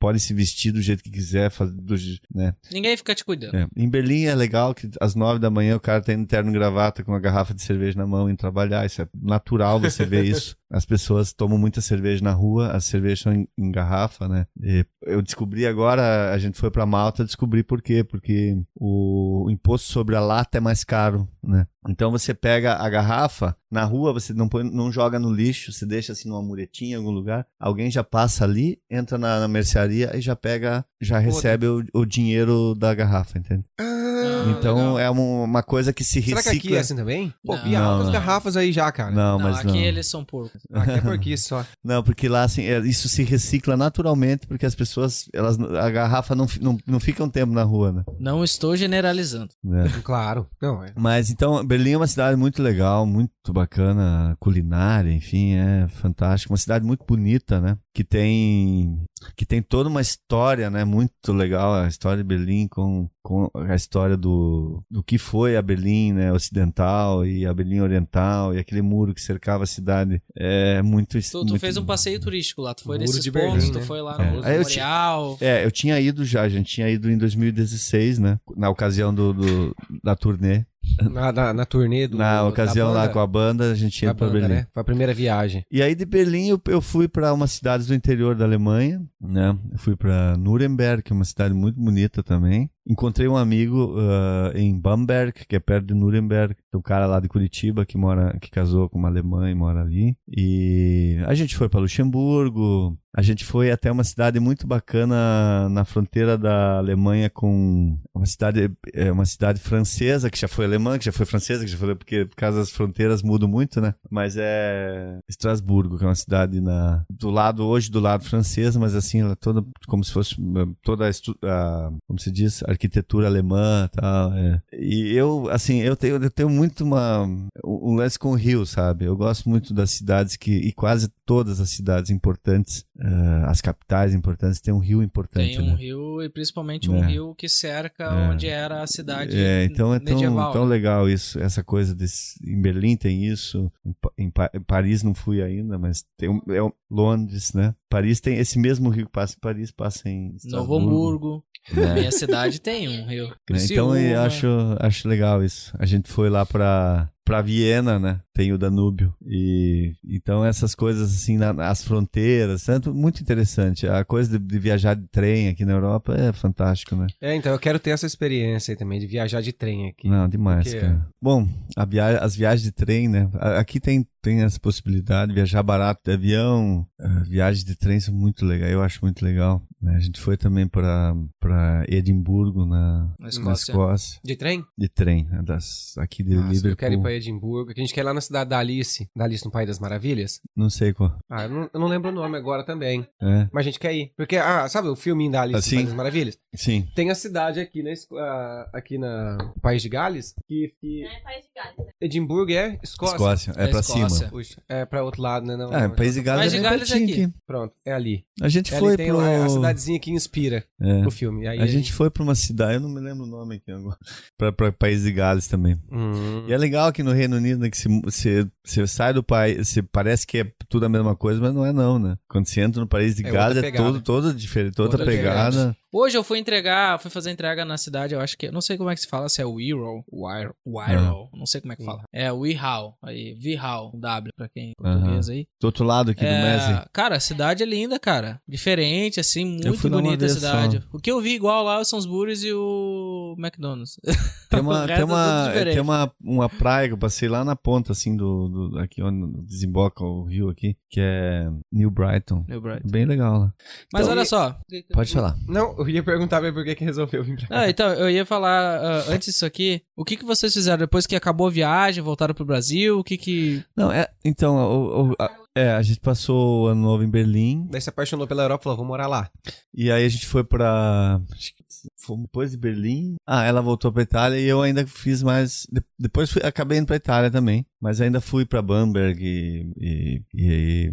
podem se vestir do jeito que quiser, fazer do, né? Ninguém fica te cuidando. É. Em Berlim é legal que às nove da manhã o cara tem um terno e gravata com uma garrafa de cerveja na mão e trabalhar. Isso é natural você ver isso. As pessoas tomam muita cerveja na rua, as cervejas são em, em garrafa, né? E eu descobri agora, a gente foi pra Malta, descobri por quê. Porque o, o imposto sobre a lata é mais caro né? Então você pega a garrafa, na rua você não, põe, não joga no lixo, você deixa assim numa muretinha em algum lugar, alguém já passa ali, entra na, na mercearia e já pega, já recebe o, o dinheiro da garrafa, entende? Ah, então legal. é uma, uma coisa que se Será recicla. que aqui é assim também? Pô, Não. vi não. garrafas aí já, cara. Não, Não, mas aqui não. eles são porcos. Aqui é porquice só. Não, porque lá assim, é, isso se recicla naturalmente, porque as pessoas, elas, a garrafa não, não, não fica um tempo na rua, né? Não estou generalizando. É. Claro. Não, é. Mas então, Berlim é uma cidade muito legal, muito bacana, culinária, enfim, é fantástico. Uma cidade muito bonita, né? Que tem que tem toda uma história, né? Muito legal a história de Berlim com, com a história do, do que foi a Berlim, né? Ocidental e a Berlim Oriental e aquele muro que cercava a cidade. É muito Tu, tu muito- fez um passeio turístico lá, tu foi nesses de pontos, Berlim, tu né? foi lá no É. Museu Aí eu ti- Memorial. É, eu tinha ido já, a gente tinha ido em 2016, né? Na ocasião do, do- da turnê. Na, na, na turnê do. Na ocasião da lá banda, com a banda, a gente pra banda, Berlim. né? Foi a primeira viagem. E aí de Berlim eu, eu fui para umas cidades do interior da Alemanha, né? Eu fui para Nuremberg, que é uma cidade muito bonita também. Encontrei um amigo ah, em Bamberg, que é perto de Nuremberg, um cara lá de Curitiba que mora, que casou com uma alemã e mora ali. E a gente foi para Luxemburgo. A gente foi até uma cidade muito bacana na fronteira da Alemanha com uma cidade, é, uma cidade francesa que já foi alemã, que já foi francesa, que já foi porque por causa das fronteiras mudam muito, né? Mas é Estrasburgo, que é uma cidade na do lado hoje do lado francês, mas assim ela é toda como se fosse uh, toda a, a como se diz arquitetura alemã, e tal. é. E eu assim eu tenho eu tenho muito uma um lance com o Rio, sabe? Eu gosto muito das cidades que e quase todas as cidades importantes, uh, as capitais importantes têm um rio importante, Tem um né? rio e principalmente um É. rio que cerca É. onde era a cidade É, então é tão, medieval. tão né? legal isso, essa coisa desse. Em Berlim tem isso, em, em em Paris não fui ainda, mas tem um, é um- Londres, né? Paris tem esse mesmo rio que passa em Paris, passa em Novo Hamburgo. né? Minha cidade tem um rio. Né? Então Criciúma. eu acho, acho legal isso. A gente foi lá pra, pra Viena, né? Tem o Danúbio. E então essas coisas assim, na- as fronteiras, tanto muito interessante. A coisa de, de viajar de trem aqui na Europa é fantástico, né? É, então eu quero ter essa experiência aí também, de viajar de trem aqui. Não, demais, Porque- cara. Bom, via- as viagens de trem, né? Aqui tem, tem essa possibilidade, viajar barato de avião, ah, viagens de trem são muito legais, eu acho muito legal. né? A gente foi também para para Edimburgo, na, Na na Escócia. Escócia, De trem? de trem, né? das, aqui de Nossa, Liverpool. eu quero ir Edimburgo, que a gente quer ir lá na cidade da Alice, da Alice no País das Maravilhas. Não sei qual. Ah, eu não, eu não lembro o nome agora também. É, Mas a gente quer ir. Porque, ah, sabe o filminho da Alice Assim? no País das Maravilhas? sim. Tem a cidade aqui na, ah, aqui na País de Gales, que, que Não é País de Gales. né? Edimburgo é Escócia. Escócia, é É pra Escócia. cima. Puxa, é pra outro lado, né? Não, É, não, País de Gales País é de Gales é aqui. aqui. Pronto, é ali. A gente É foi pro... a, a cidadezinha que inspira É. o filme. Aí A gente foi pra uma cidade, eu não me lembro o nome aqui agora, pra, pra País de Gales também. Hum. E é legal aqui no Reino Unido, né, que se- você, sai do país, você parece que é tudo a mesma coisa, mas não é não, né? Quando você entra no país de É Gales é todo, todo diferente, outra, Outra pegada. Hoje eu fui entregar, fui fazer entrega na cidade, eu acho que, não sei como é que se fala, se é Wirral, Wirral, Wirral, não sei como é que fala. É Wirral, aí, Wirral, W pra quem é português aí. Do outro lado aqui do É, Messi. cara, a cidade é linda, cara. Diferente, assim, muito bonita a cidade. só. O que eu vi igual lá são os Burries e o McDonald's. Tem O uma, resto tem é uma, tudo diferente. tem uma, uma praia que eu passei lá na ponta, assim, do, do aqui onde desemboca o rio aqui, que é New Brighton. New Brighton. Bem legal lá. Mas Então, olha e- só. Pode falar. Não, eu ia perguntar pra ele por que que resolveu vir pra cá. Ah, então, eu ia falar ah, antes disso aqui. O que, que vocês fizeram depois que acabou a viagem, voltaram pro Brasil? O que que. Não, é, então, o- o- a, é, a gente passou o ano novo em Berlim, Daí se apaixonou pela Europa e falou, vou morar lá. E aí a gente foi pra. acho que Fomos depois de Berlim. Ah, ela voltou pra Itália e eu ainda fiz mais. de- Depois fui- acabei indo pra Itália também. Mas ainda fui pra Bamberg e, e, e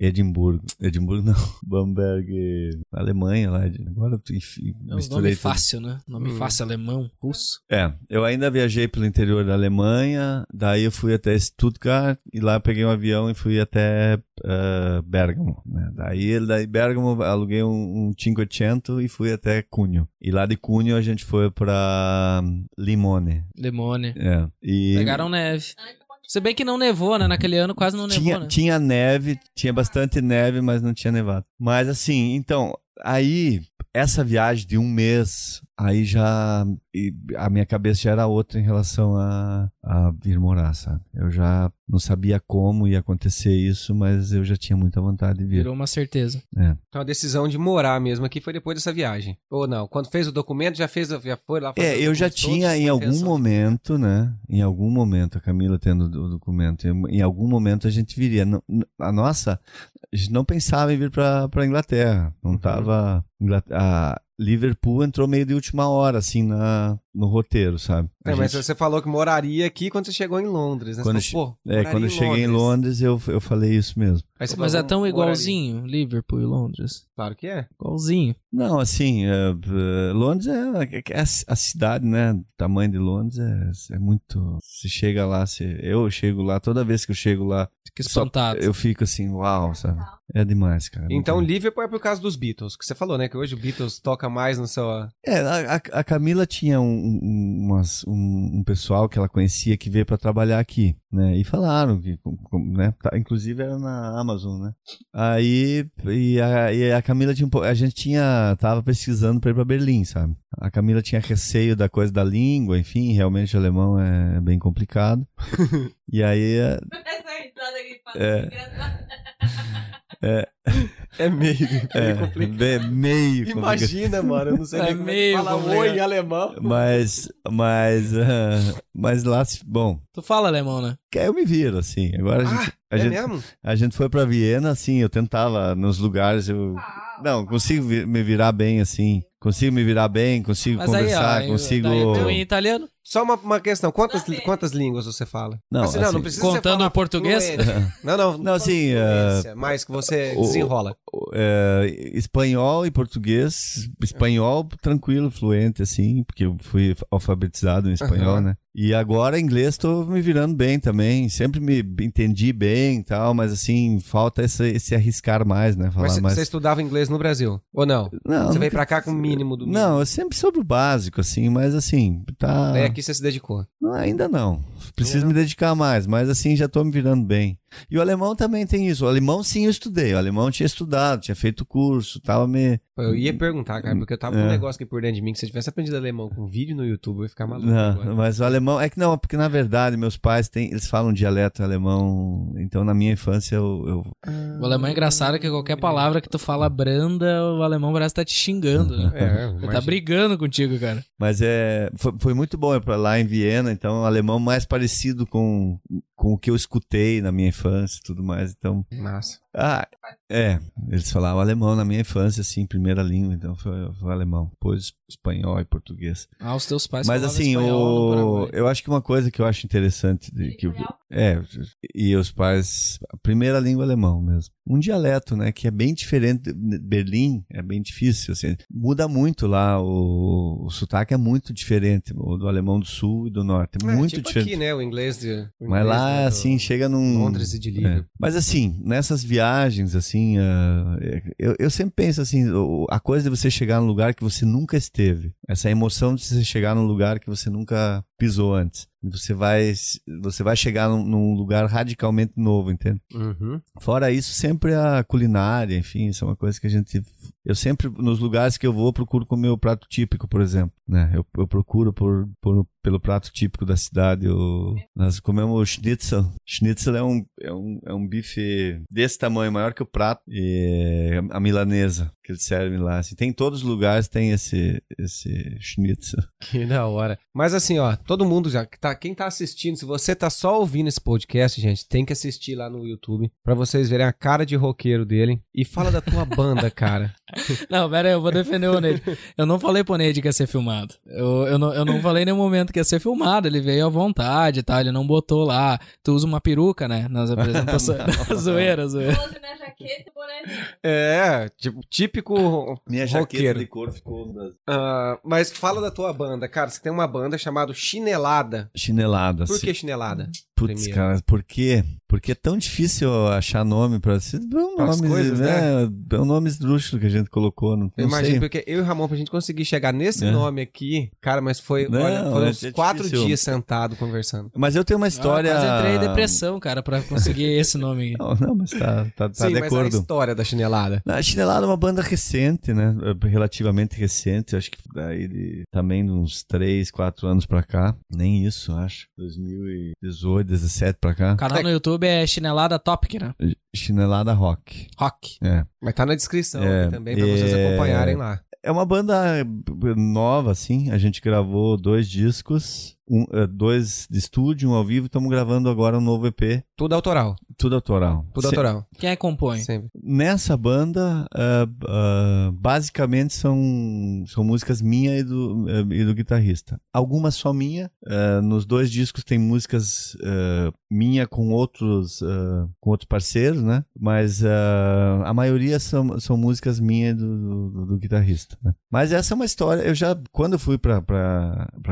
Edimburgo. Edimburgo não. Bamberg, Alemanha lá. Agora eu enfim, É um nome misturei tudo. fácil, né? Nome Hum. fácil, alemão, russo. É, eu ainda viajei pelo interior da Alemanha, daí eu fui até Stuttgart e lá eu peguei um avião e fui até eh, Bergamo. Né? Daí, daí Bergamo aluguei um, um 500 e fui até Cunho. E lá de Cunho a gente foi pra Limone. Lemone. É. E Pegaram neve. Se bem que não nevou, né? Naquele ano quase não nevou, tinha, né? tinha neve, tinha bastante neve, mas não tinha nevado. Mas assim, então, aí essa viagem de um mês, aí já e a minha cabeça já era outra em relação a, a vir morar, sabe? Eu já não sabia como ia acontecer isso, mas eu já tinha muita vontade de vir. Virou uma certeza. É. Então a decisão de morar mesmo aqui foi depois dessa viagem. Ou não? Quando fez o documento, já fez, já foi lá fazer É, eu já tinha em algum intenção momento, né? Em algum momento, a Camila tendo o documento, em algum momento a gente viria. A nossa, a gente não pensava em vir para para Inglaterra. Não Uhum. Tava. Ingla- A Liverpool entrou meio de última hora, assim, na, no roteiro, sabe? A É, mas gente- você falou que moraria aqui quando você chegou em Londres, né? Você Quando falou, Pô, é, quando eu cheguei em Londres, eu, eu falei isso mesmo. Mas falou, é tão moraria. igualzinho, Liverpool e Londres. Claro que é. Igualzinho. Não, assim, é, é, Londres é, é a, a cidade, né? O tamanho de Londres é, é muito. Você chega lá, você, eu chego lá, toda vez que eu chego lá, Fica Só- espantado. eu fico assim, uau, sabe? É demais, cara. é Então. Liverpool é por causa dos Beatles, que você falou, né? Que hoje o Beatles toca mais no seu. É, a, a- Camila tinha um, um, umas- um- um pessoal que ela conhecia que veio pra trabalhar aqui, né? E falaram que, com- com- né? tá- Inclusive era na Amazon, né? Aí, e a, e a Camila tinha um pouco, a gente tinha, tava pesquisando pra ir pra Berlim, sabe? A Camila tinha receio da coisa da língua, enfim, realmente o alemão é bem complicado. e aí, Essa risada que faz É. engraçada. É meio, é, bem- meio complicado. Imagina, mano, eu não sei É é que meio fala complicado. oi em alemão. Mas, mas, ah, mas lá, bom, Tu fala alemão, né? que aí eu me viro, assim. Agora a gente, a é gente, mesmo? a gente foi pra Viena, assim, eu tentava nos lugares, eu, não, consigo me virar bem, assim. Consigo me virar bem, consigo Mas aí, conversar, ó, consigo... daí tu em italiano? Só uma, uma questão, quantas, certo. quantas línguas você fala? Não, Assim, não, assim, não precisa você contando o português? fluente. Não, não. Não, assim, fluência, mas que você o- desenrola. É, espanhol e português, espanhol tranquilo, fluente, assim, porque eu fui alfabetizado em espanhol, Aham. né? E agora inglês tô me virando bem também, sempre me entendi bem e tal, mas assim, falta esse, esse arriscar mais, né? Falar Mas você, mais... você estudava inglês no Brasil? Ou não? Não, você nunca- veio pra cá com o mínimo do mínimo? Não, eu sempre soube o básico, assim, mas assim, tá. Daí aqui você se dedicou. Não, ainda não. Preciso me dedicar mais, mas assim, já tô me virando bem. E o alemão também tem isso. O alemão sim eu estudei. O alemão tinha estudado, tinha feito curso, tava me. Eu ia perguntar, cara, porque eu tava com um É. negócio aqui por dentro de mim, que se eu tivesse aprendido alemão com vídeo no YouTube, eu ia ficar maluco Não, agora. mas o alemão. É que não, porque na verdade meus pais têm. Eles falam dialeto alemão. Então na minha infância eu. eu- O alemão é engraçado que qualquer palavra que tu fala branda, o alemão parece que tá te xingando, né? É, tá brigando contigo, cara. Mas é. Foi, foi muito bom ir pra lá em Viena, então o alemão mais parecido com, com o que eu escutei na minha infância e tudo mais. Então. Massa. Ah, é. Eles falavam alemão na minha infância, assim, primeira língua, então foi, foi alemão. Depois espanhol e português. Ah, os teus pais Mas falavam assim, o... Eu acho que uma coisa que eu acho interessante de, que o- é e os pais, a primeira língua alemão mesmo. Um dialeto, né, que é bem diferente. de- Berlim é bem difícil, assim, muda muito lá. O, o sotaque é muito diferente o do alemão do sul e do norte, é É, muito tipo diferente. aqui, né? O inglês de. o Mas inglês, lá, do assim, chega num. Londres e de É. Liverpool. Mas assim, nessas viagens, assim, ah, eu, eu sempre penso assim, a coisa de você chegar num lugar que você nunca esteve. Essa emoção de você chegar num lugar que você nunca pisou antes. Você vai, você vai chegar num, num lugar radicalmente novo, entende? Uhum. Fora isso, sempre a culinária, enfim, isso é uma coisa que a gente. Eu sempre, nos lugares que eu vou, procuro comer o prato típico, por exemplo. Né? Eu, eu procuro por, por- pelo prato típico da cidade. Eu- nós comemos o schnitzel. Schnitzel é um, é, um, é um bife desse tamanho, maior que o prato. E é a milanesa que eles servem lá. Assim, tem em todos os lugares, tem esse, esse schnitzel. Que da hora. Mas assim, ó, todo mundo já que tá, quem tá assistindo, se você tá só ouvindo esse podcast, gente, tem que assistir lá no YouTube pra vocês verem a cara de roqueiro dele e fala da tua banda, cara. Não, pera aí, eu vou defender o Neide. Eu não falei pro Neide que ia ser filmado. Eu, eu, não, eu não falei em nenhum momento que ia ser filmado. Ele veio à vontade e tal. Ele não botou lá. Tu usa uma peruca, né? Nas apresentações. zoeira, zoeira. Close na jaqueta É, tipo, típico Minha roqueiro. couro ficou Ah, mas fala da tua banda, cara. Você tem uma banda chamada Chinelada. chinelada. Por que Chinelada? Putz, primeiro? cara, por quê? Porque é tão difícil achar nome pra. São Pras nomes, coisas, né? É um nome esdrúxulo que a gente colocou. Não, Eu imagino, sei. porque eu e o Ramon, pra gente conseguir chegar nesse É. nome aqui, cara, mas foi, Não, olha, foram é uns difícil. quatro dias sentado conversando. Mas eu tenho uma história. Ah, quase entrei em depressão, cara, pra conseguir esse nome. aí. Não, não, mas tá, tá, tá Sim, de mas a acordo. História da chinelada. A Chinelada é uma banda recente, né? Relativamente recente. Acho que daí de, também de uns 3, 4 anos pra cá. Nem isso, acho. 2018, 17 pra cá. O canal no YouTube é Chinelada Topic, né? Chinelada Rock. Rock. É. Mas tá na descrição É, aqui também pra vocês é. acompanharem lá. É uma banda nova, assim. A gente gravou dois discos, um, eh, dois de estúdio, um ao vivo. Estamos gravando agora um novo EP, Tudo autoral. tudo autoral. Tudo Se- autoral. Quem é que compõe? Sempre. Nessa banda, ah, ah, basicamente são, são músicas minha e do, eh, e do guitarrista. Algumas só minha. nos dois discos tem músicas minha com outros, com outros parceiros, né? Mas a maioria são, são músicas minha e do, do- do guitarrista. né? Mas essa é uma história. Eu já, quando eu fui pra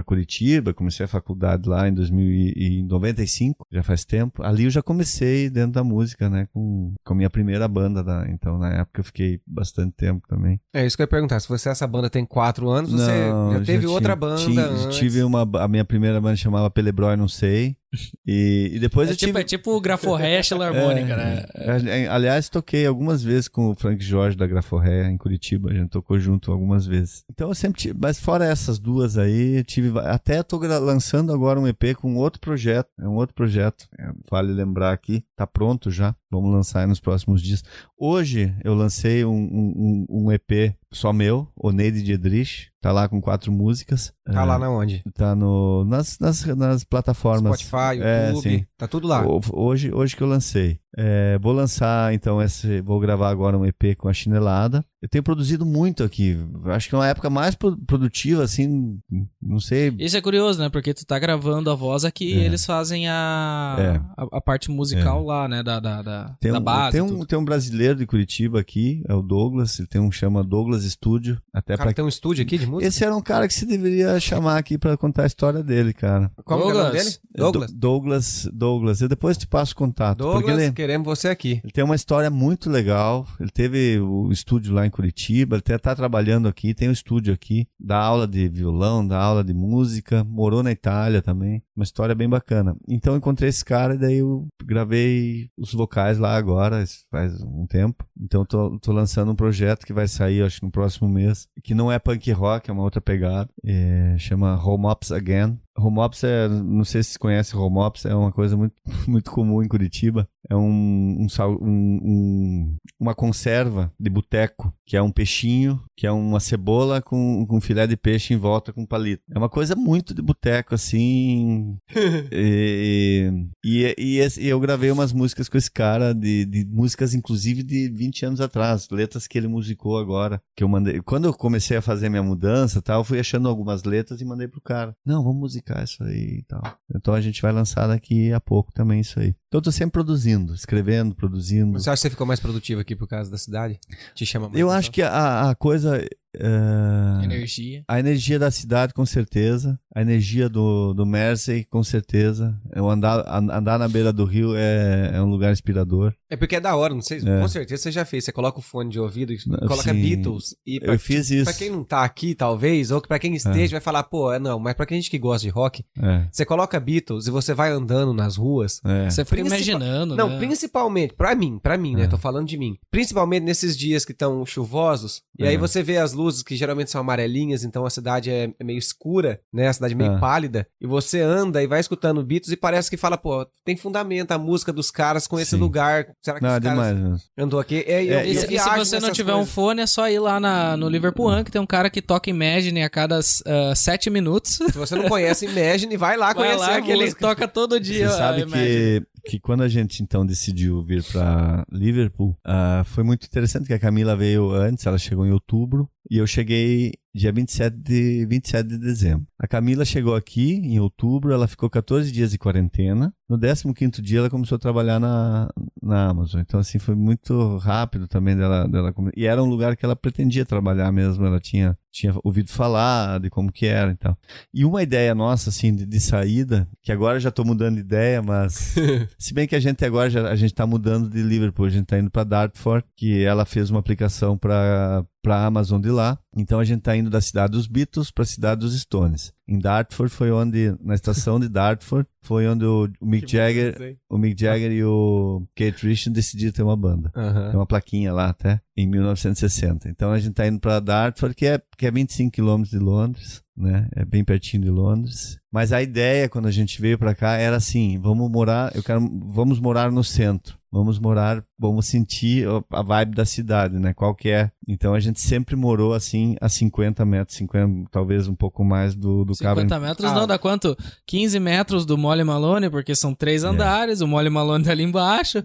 Curitiba, comecei a faculdade lá em 2095, já faz tempo. Ali eu já comecei dentro da música, né? Com, com a minha primeira banda. Da, então, na época, eu fiquei bastante tempo também. É isso que eu ia perguntar. Se você, essa banda tem quatro anos, você Não, já teve tinha- outra banda tinha- antes. Tive uma. A minha primeira banda chamava Pelebrói, não sei. E, e depois É eu tipo, tive. é tipo o Graforré Harmônica, né? É, é, aliás, toquei algumas vezes com o Frank Jorge da Graforré em Curitiba. A gente tocou junto algumas vezes. Então eu sempre tive. Mas fora essas duas aí, eu tive. Até tô gra- lançando agora um EP com outro projeto. É um outro projeto. É, vale lembrar aqui. Tá pronto já. Vamos lançar aí nos próximos dias. Hoje eu lancei um, um, um- EP só meu, Oneide Diedrich. Tá lá com quatro músicas. Tá É, lá na onde? Tá no, nas, nas, nas plataformas. Spotify, É, YouTube. sim. tá tudo lá. Ho- Hoje, hoje que eu lancei. É, vou lançar, então, esse. Vou gravar agora um EP com a chinelada. Eu tenho produzido muito aqui. Acho que é uma época mais pro- produtiva, assim. Não sei. Isso é curioso, né? Porque tu tá gravando a voz aqui e É. eles fazem a, É. a, a parte musical lá, né? Da, da, da, Tem da um, base. tem, um, tem um brasileiro de Curitiba aqui, é o Douglas. Ele tem um que chama Douglas Studio. Até O cara pra... tem um estúdio aqui de música? Esse era um cara que se deveria chamar aqui pra contar a história dele, cara. Como que é o nome Douglas. dele? Douglas. Do- Douglas, Douglas. Eu depois te passo o contato. porque Douglas, ele, queremos você aqui. Ele tem uma história muito legal. Ele teve o estúdio lá em Curitiba, ele até tá trabalhando aqui, tem um estúdio aqui, dá aula de violão, dá aula de música, morou na Itália também. Uma história bem bacana. Então encontrei esse cara e daí eu gravei os vocais lá agora, faz um tempo. Então tô, tô lançando um projeto que vai sair, acho que no próximo mês, que não é punk rock, é uma outra pegada. É, chama Home Ops Again. Home Ops é, não sei se você conhece Home Ops, é uma coisa muito, muito comum em Curitiba. É um, um, um- um- uma conserva de boteco, que é um peixinho, que é uma cebola com, com filé de peixe em volta com palito. É uma coisa muito de boteco, assim. e, e, e e eu gravei umas músicas com esse cara, de, de músicas inclusive de 20 anos atrás, letras que ele musicou agora, que eu mandei. Quando eu comecei a fazer minha mudança tal, eu fui achando algumas letras e mandei pro cara. Não, vamos musicar isso aí e tal. Então a gente vai lançar daqui a pouco também isso aí. Então eu tô sempre produzindo, escrevendo, produzindo. Você acha que você ficou mais produtivo aqui por causa da cidade? Te chama mais Eu atenção? acho que a, a coisa. É, Energia. A energia da cidade, com certeza. A energia do, do Mersey, com certeza. Eu andar, an- andar na beira do rio é, é um lugar inspirador. É porque é da hora, não sei. É. Com certeza você já fez. Você coloca o fone de ouvido e coloca sim. Beatles. E pra, Eu fiz isso. pra quem não tá aqui, talvez, ou pra quem esteja, vai falar, pô, é não, mas pra quem gente que gosta de rock, É, você coloca Beatles e você vai andando nas ruas. é. Você fica Principal- imaginando, Não, né? principalmente, pra mim, pra mim, né? É. Tô falando de mim. Principalmente nesses dias que estão chuvosos, e É. aí você vê as luzes que geralmente são amarelinhas, então a cidade é, é meio escura, né? A cidade meio É. pálida, e você anda e vai escutando Beatles e parece que fala, pô, tem fundamento a música dos caras com esse Sim. lugar. Será que Não, os é caras demais andou aqui? É, É, E, e se você não tiver um coisas. fone, é só ir lá na, no Liverpool One, que tem um cara que toca Imagine a cada ah, sete minutos. Se você não conhece Imagine, vai lá Vai conhecer lá a que ele música. toca todo dia. Você sabe que, que quando a gente então decidiu vir pra Liverpool, ah, foi muito interessante que a Camila veio antes, ela chegou em outubro e eu cheguei dia 27 de, 27 de dezembro. A Camila chegou aqui em outubro, ela ficou 14 dias de quarentena. No 15º dia ela começou a trabalhar na, na Amazon. Então, assim, foi muito rápido também dela, dela... E era um lugar que ela pretendia trabalhar mesmo, ela tinha, tinha ouvido falar de como que era e tal. E uma ideia nossa, assim, de, de saída, que agora já tô mudando de ideia, mas... se bem que a gente agora, já, a gente tá mudando de Liverpool, a gente tá indo para Dartford, que ela fez uma aplicação para para a Amazon de lá. Então a gente está indo da cidade dos Beatles para a cidade dos Stones. Em Dartford foi onde, na estação de Dartford, foi onde o, Mick Que Jagger, o Mick Jagger e o Kate Richards decidiram ter uma banda. Aham. Tem uma plaquinha lá até, em 1960. Então a gente tá indo para Dartford, que é, que é 25 quilômetros de Londres, né? É bem pertinho de Londres. Mas a ideia, quando a gente veio para cá, era assim: vamos morar, eu quero, vamos morar no centro. Vamos morar, vamos sentir a vibe da cidade, né? Qual que é. Então a gente sempre morou assim a 50 metros, 50, talvez um pouco mais do, do 50 Cavern metros Ah. não, dá quanto? 15 metros do Molly Malone, porque são três andares, o Molly Malone tá ali embaixo.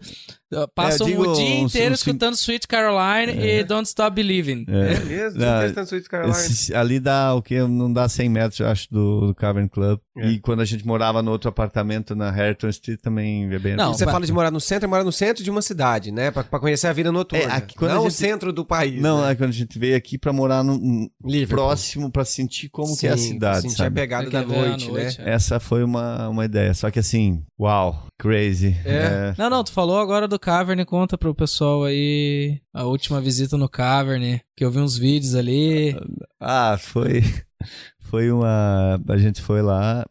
Passam É, o dia uns- inteiro uns escutando Sweet Caroline e Don't Stop Believing. É. É mesmo? Não, Tinha Sweet Caroline. Esse- ali dá o que? Não dá 100 metros, eu acho, do, do Cavern Club. É. E quando a gente morava no outro apartamento na Harrington Street também é bem Não, Você vai- fala de morar no centro, é morar no centro de uma cidade, né? Pra, pra conhecer a vida noturna. É, aqui não a o gente- centro do país. Não, né? é quando a gente veio aqui pra morar no, Liverpool. próximo, pra sentir como que é a Sim, cidade, sentir sabe? a pegada da à noite, né? noite, é. Essa foi uma, uma ideia. Só que assim, uau, crazy. É. Não, não, tu falou agora do Cavern, conta pro pessoal aí a última visita no Cavern, que eu vi uns vídeos ali. Ah, foi. Foi uma. A gente foi lá.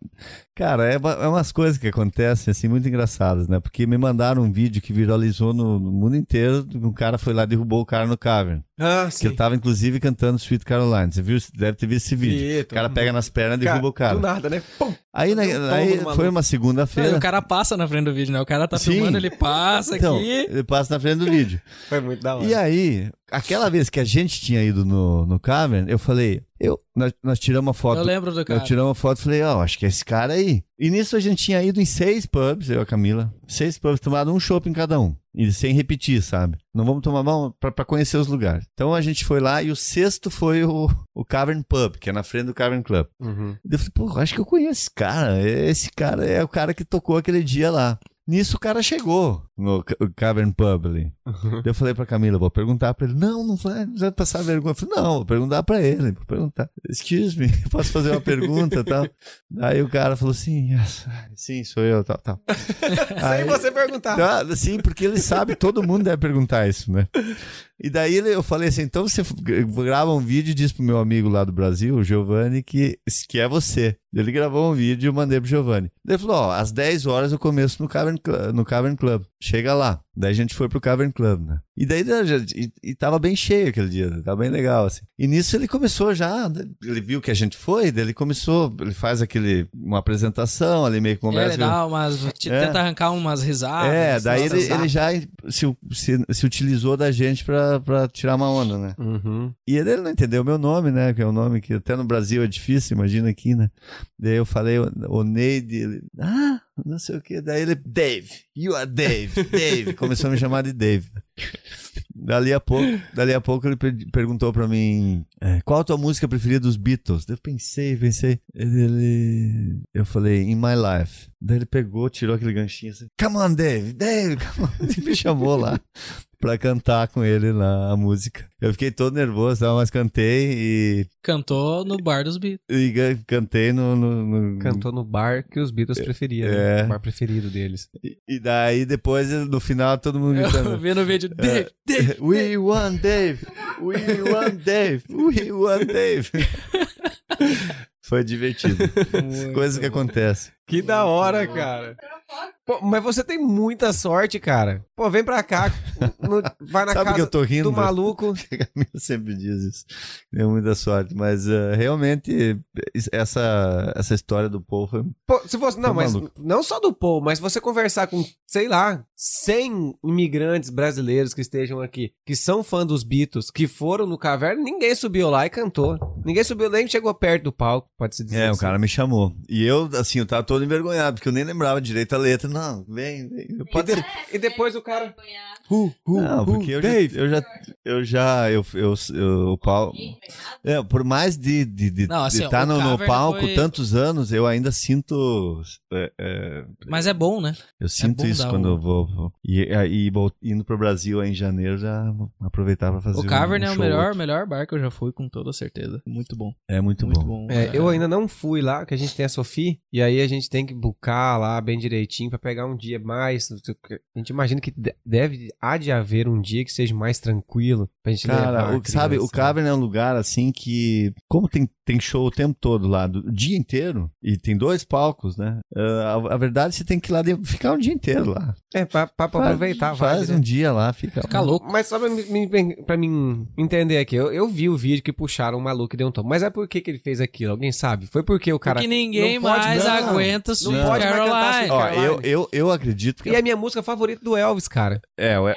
Cara, é, é umas coisas que acontecem, assim, muito engraçadas, né? Porque me mandaram um vídeo que viralizou no, no mundo inteiro. Um cara foi lá e derrubou o cara no Cavern. Ah, Que sim. ele tava, inclusive, cantando Sweet Caroline. Você viu? Deve ter visto esse vídeo. Vi, O cara pega nas pernas e derruba o cara. Do nada, né? Pum! Aí, né, um aí foi uma segunda-feira. o cara passa na frente do vídeo, né? O cara tá Sim. filmando, ele passa Então, aqui. ele passa na frente do vídeo. Foi muito da hora. E aí, aquela vez que a gente tinha ido no, no Cavern, eu falei, eu, nós, nós tiramos uma foto. Eu lembro do cara. Eu tiramos uma foto e falei, ó, acho que é esse cara aí. E nisso a gente tinha ido em seis pubs, eu e a Camila. Seis pubs, tomado um chopp em cada um. E sem repetir, sabe? Não vamos tomar mão pra, pra conhecer os lugares. Então a gente foi lá e o sexto foi o, o Cavern Pub, que é na frente do Cavern Club. Uhum. Eu falei, pô, acho que eu conheço esse cara. Esse cara é o cara que tocou aquele dia lá. Nisso o cara chegou no Ca- Cavern Pub ali. Uhum. Eu falei pra Camila, vou perguntar pra ele. Não, não vai, não vai passar vergonha. Eu falei, não, vou perguntar pra ele. Vou perguntar. Excuse me, posso fazer uma pergunta e tal? Aí o cara falou assim, "Yes, sim, sou eu, tal, tal. Sem você perguntar. Tá, sim, porque ele sabe, todo mundo deve perguntar isso, né? E daí eu falei assim, então você grava um vídeo e diz pro meu amigo lá do Brasil, o Giovanni, que, que é você. Ele gravou um vídeo e eu mandei pro Giovanni. Ele falou, ó, às 10 horas eu começo no Cavern, no Cavern Club. Chega lá. Daí a gente foi pro Cavern Club, né? E daí né, já- e, e tava bem cheio aquele dia, tava bem legal, assim. E nisso ele começou já, ele viu que a gente foi, daí ele começou, ele faz aquele, uma apresentação ali, meio que É, conversa. dá umas. te- É. Tenta arrancar umas risadas. É, daí ele, ele já se, se, se utilizou da gente pra, pra tirar uma onda, né? Uhum. E ele, ele não entendeu o meu nome, né? Que é um nome que até no Brasil é difícil, imagina aqui, né? Daí eu falei, o, o Neide, ele, ah, não sei o que. Daí ele, Dave, you are Dave, Dave. Começou a me chamar de Dave. Dali a pouco, dali a pouco ele per- perguntou pra mim, é, qual a tua música preferida dos Beatles? Eu pensei, pensei. Ele, ele- eu falei, In My Life. Daí ele pegou, tirou aquele ganchinho assim, come on, Dave, Dave, come on. E me chamou lá pra cantar com ele lá a música. Eu fiquei todo nervoso, tá? mas cantei e, Cantou no bar dos Beatles. e cantei no, no- no- Cantou no bar que os Beatles preferiam. É. né? O bar preferido deles. E, e daí depois, no final, todo mundo Eu gritando. vi no vídeo. Dave, Dave. We want Dave! We want Dave! We want Dave! Foi divertido. Coisas que acontecem. Que da hora, cara. Pô, mas você tem muita sorte, cara. Pô, vem pra cá. no- vai na Sabe casa que eu tô rindo? do maluco. Camila sempre diz isso. Deu muita sorte. Mas eh, realmente, essa, essa história do Paul foi. Pô, se você, não, mas maluco. não só do Paul, mas você conversar com, sei lá, 100 imigrantes brasileiros que estejam aqui, que são fã dos Beatles, que foram no caverna, ninguém subiu lá e cantou. Ninguém subiu nem chegou perto do palco, pode se dizer. É, o assim. cara me chamou. E eu, assim, eu tava todo envergonhado, porque eu nem lembrava direito a letra. Não, vem, vem. Pode de-. E depois o cara-. Hu, hu, Não, porque eu já, Dave. eu já, eu já, eu, eu, eu- o pau, Ninguém fez nada. é, por mais de de de Não, assim, estar o no, no palco foi- tantos anos, eu ainda sinto, é, é, Mas é bom, né? eu sinto bom isso quando eu vou, vou- e aí vol- indo pro Brasil aí em janeiro já aproveitar para fazer O Cavern um é o melhor, outro. melhor bar que eu já fui, com toda certeza. Muito bom. É muito, Muito bom. bom. É, eu ainda não fui lá, que a gente tem a Sofia, e aí a gente tem que bucar lá bem direitinho pra pegar um dia mais. A gente imagina que de- deve, há de haver um dia que seja mais tranquilo pra gente levar Cara, a o, sabe, o. Cavern é um lugar assim que, como tem, tem show o tempo todo lá, do, o dia inteiro, e tem dois palcos, né? Ah, a, a verdade, você tem que ir lá de- ficar um dia inteiro lá. É, pra, pra, Faz- aproveitar. Faz vibe, um né? dia lá, fica Fica lá. louco. Mas só pra, mim- pra mim entender aqui, eu, eu vi o vídeo que puxaram um maluco e deu um tom. Mas é por que, que ele fez aquilo? Alguém sabe? Foi porque o cara. Porque ninguém não pode- mais não, aguenta não Sweet pode mais cantar Caroline. Ó, eu, eu, eu acredito que. E é a minha música favorita do Elvis, cara. É, ué,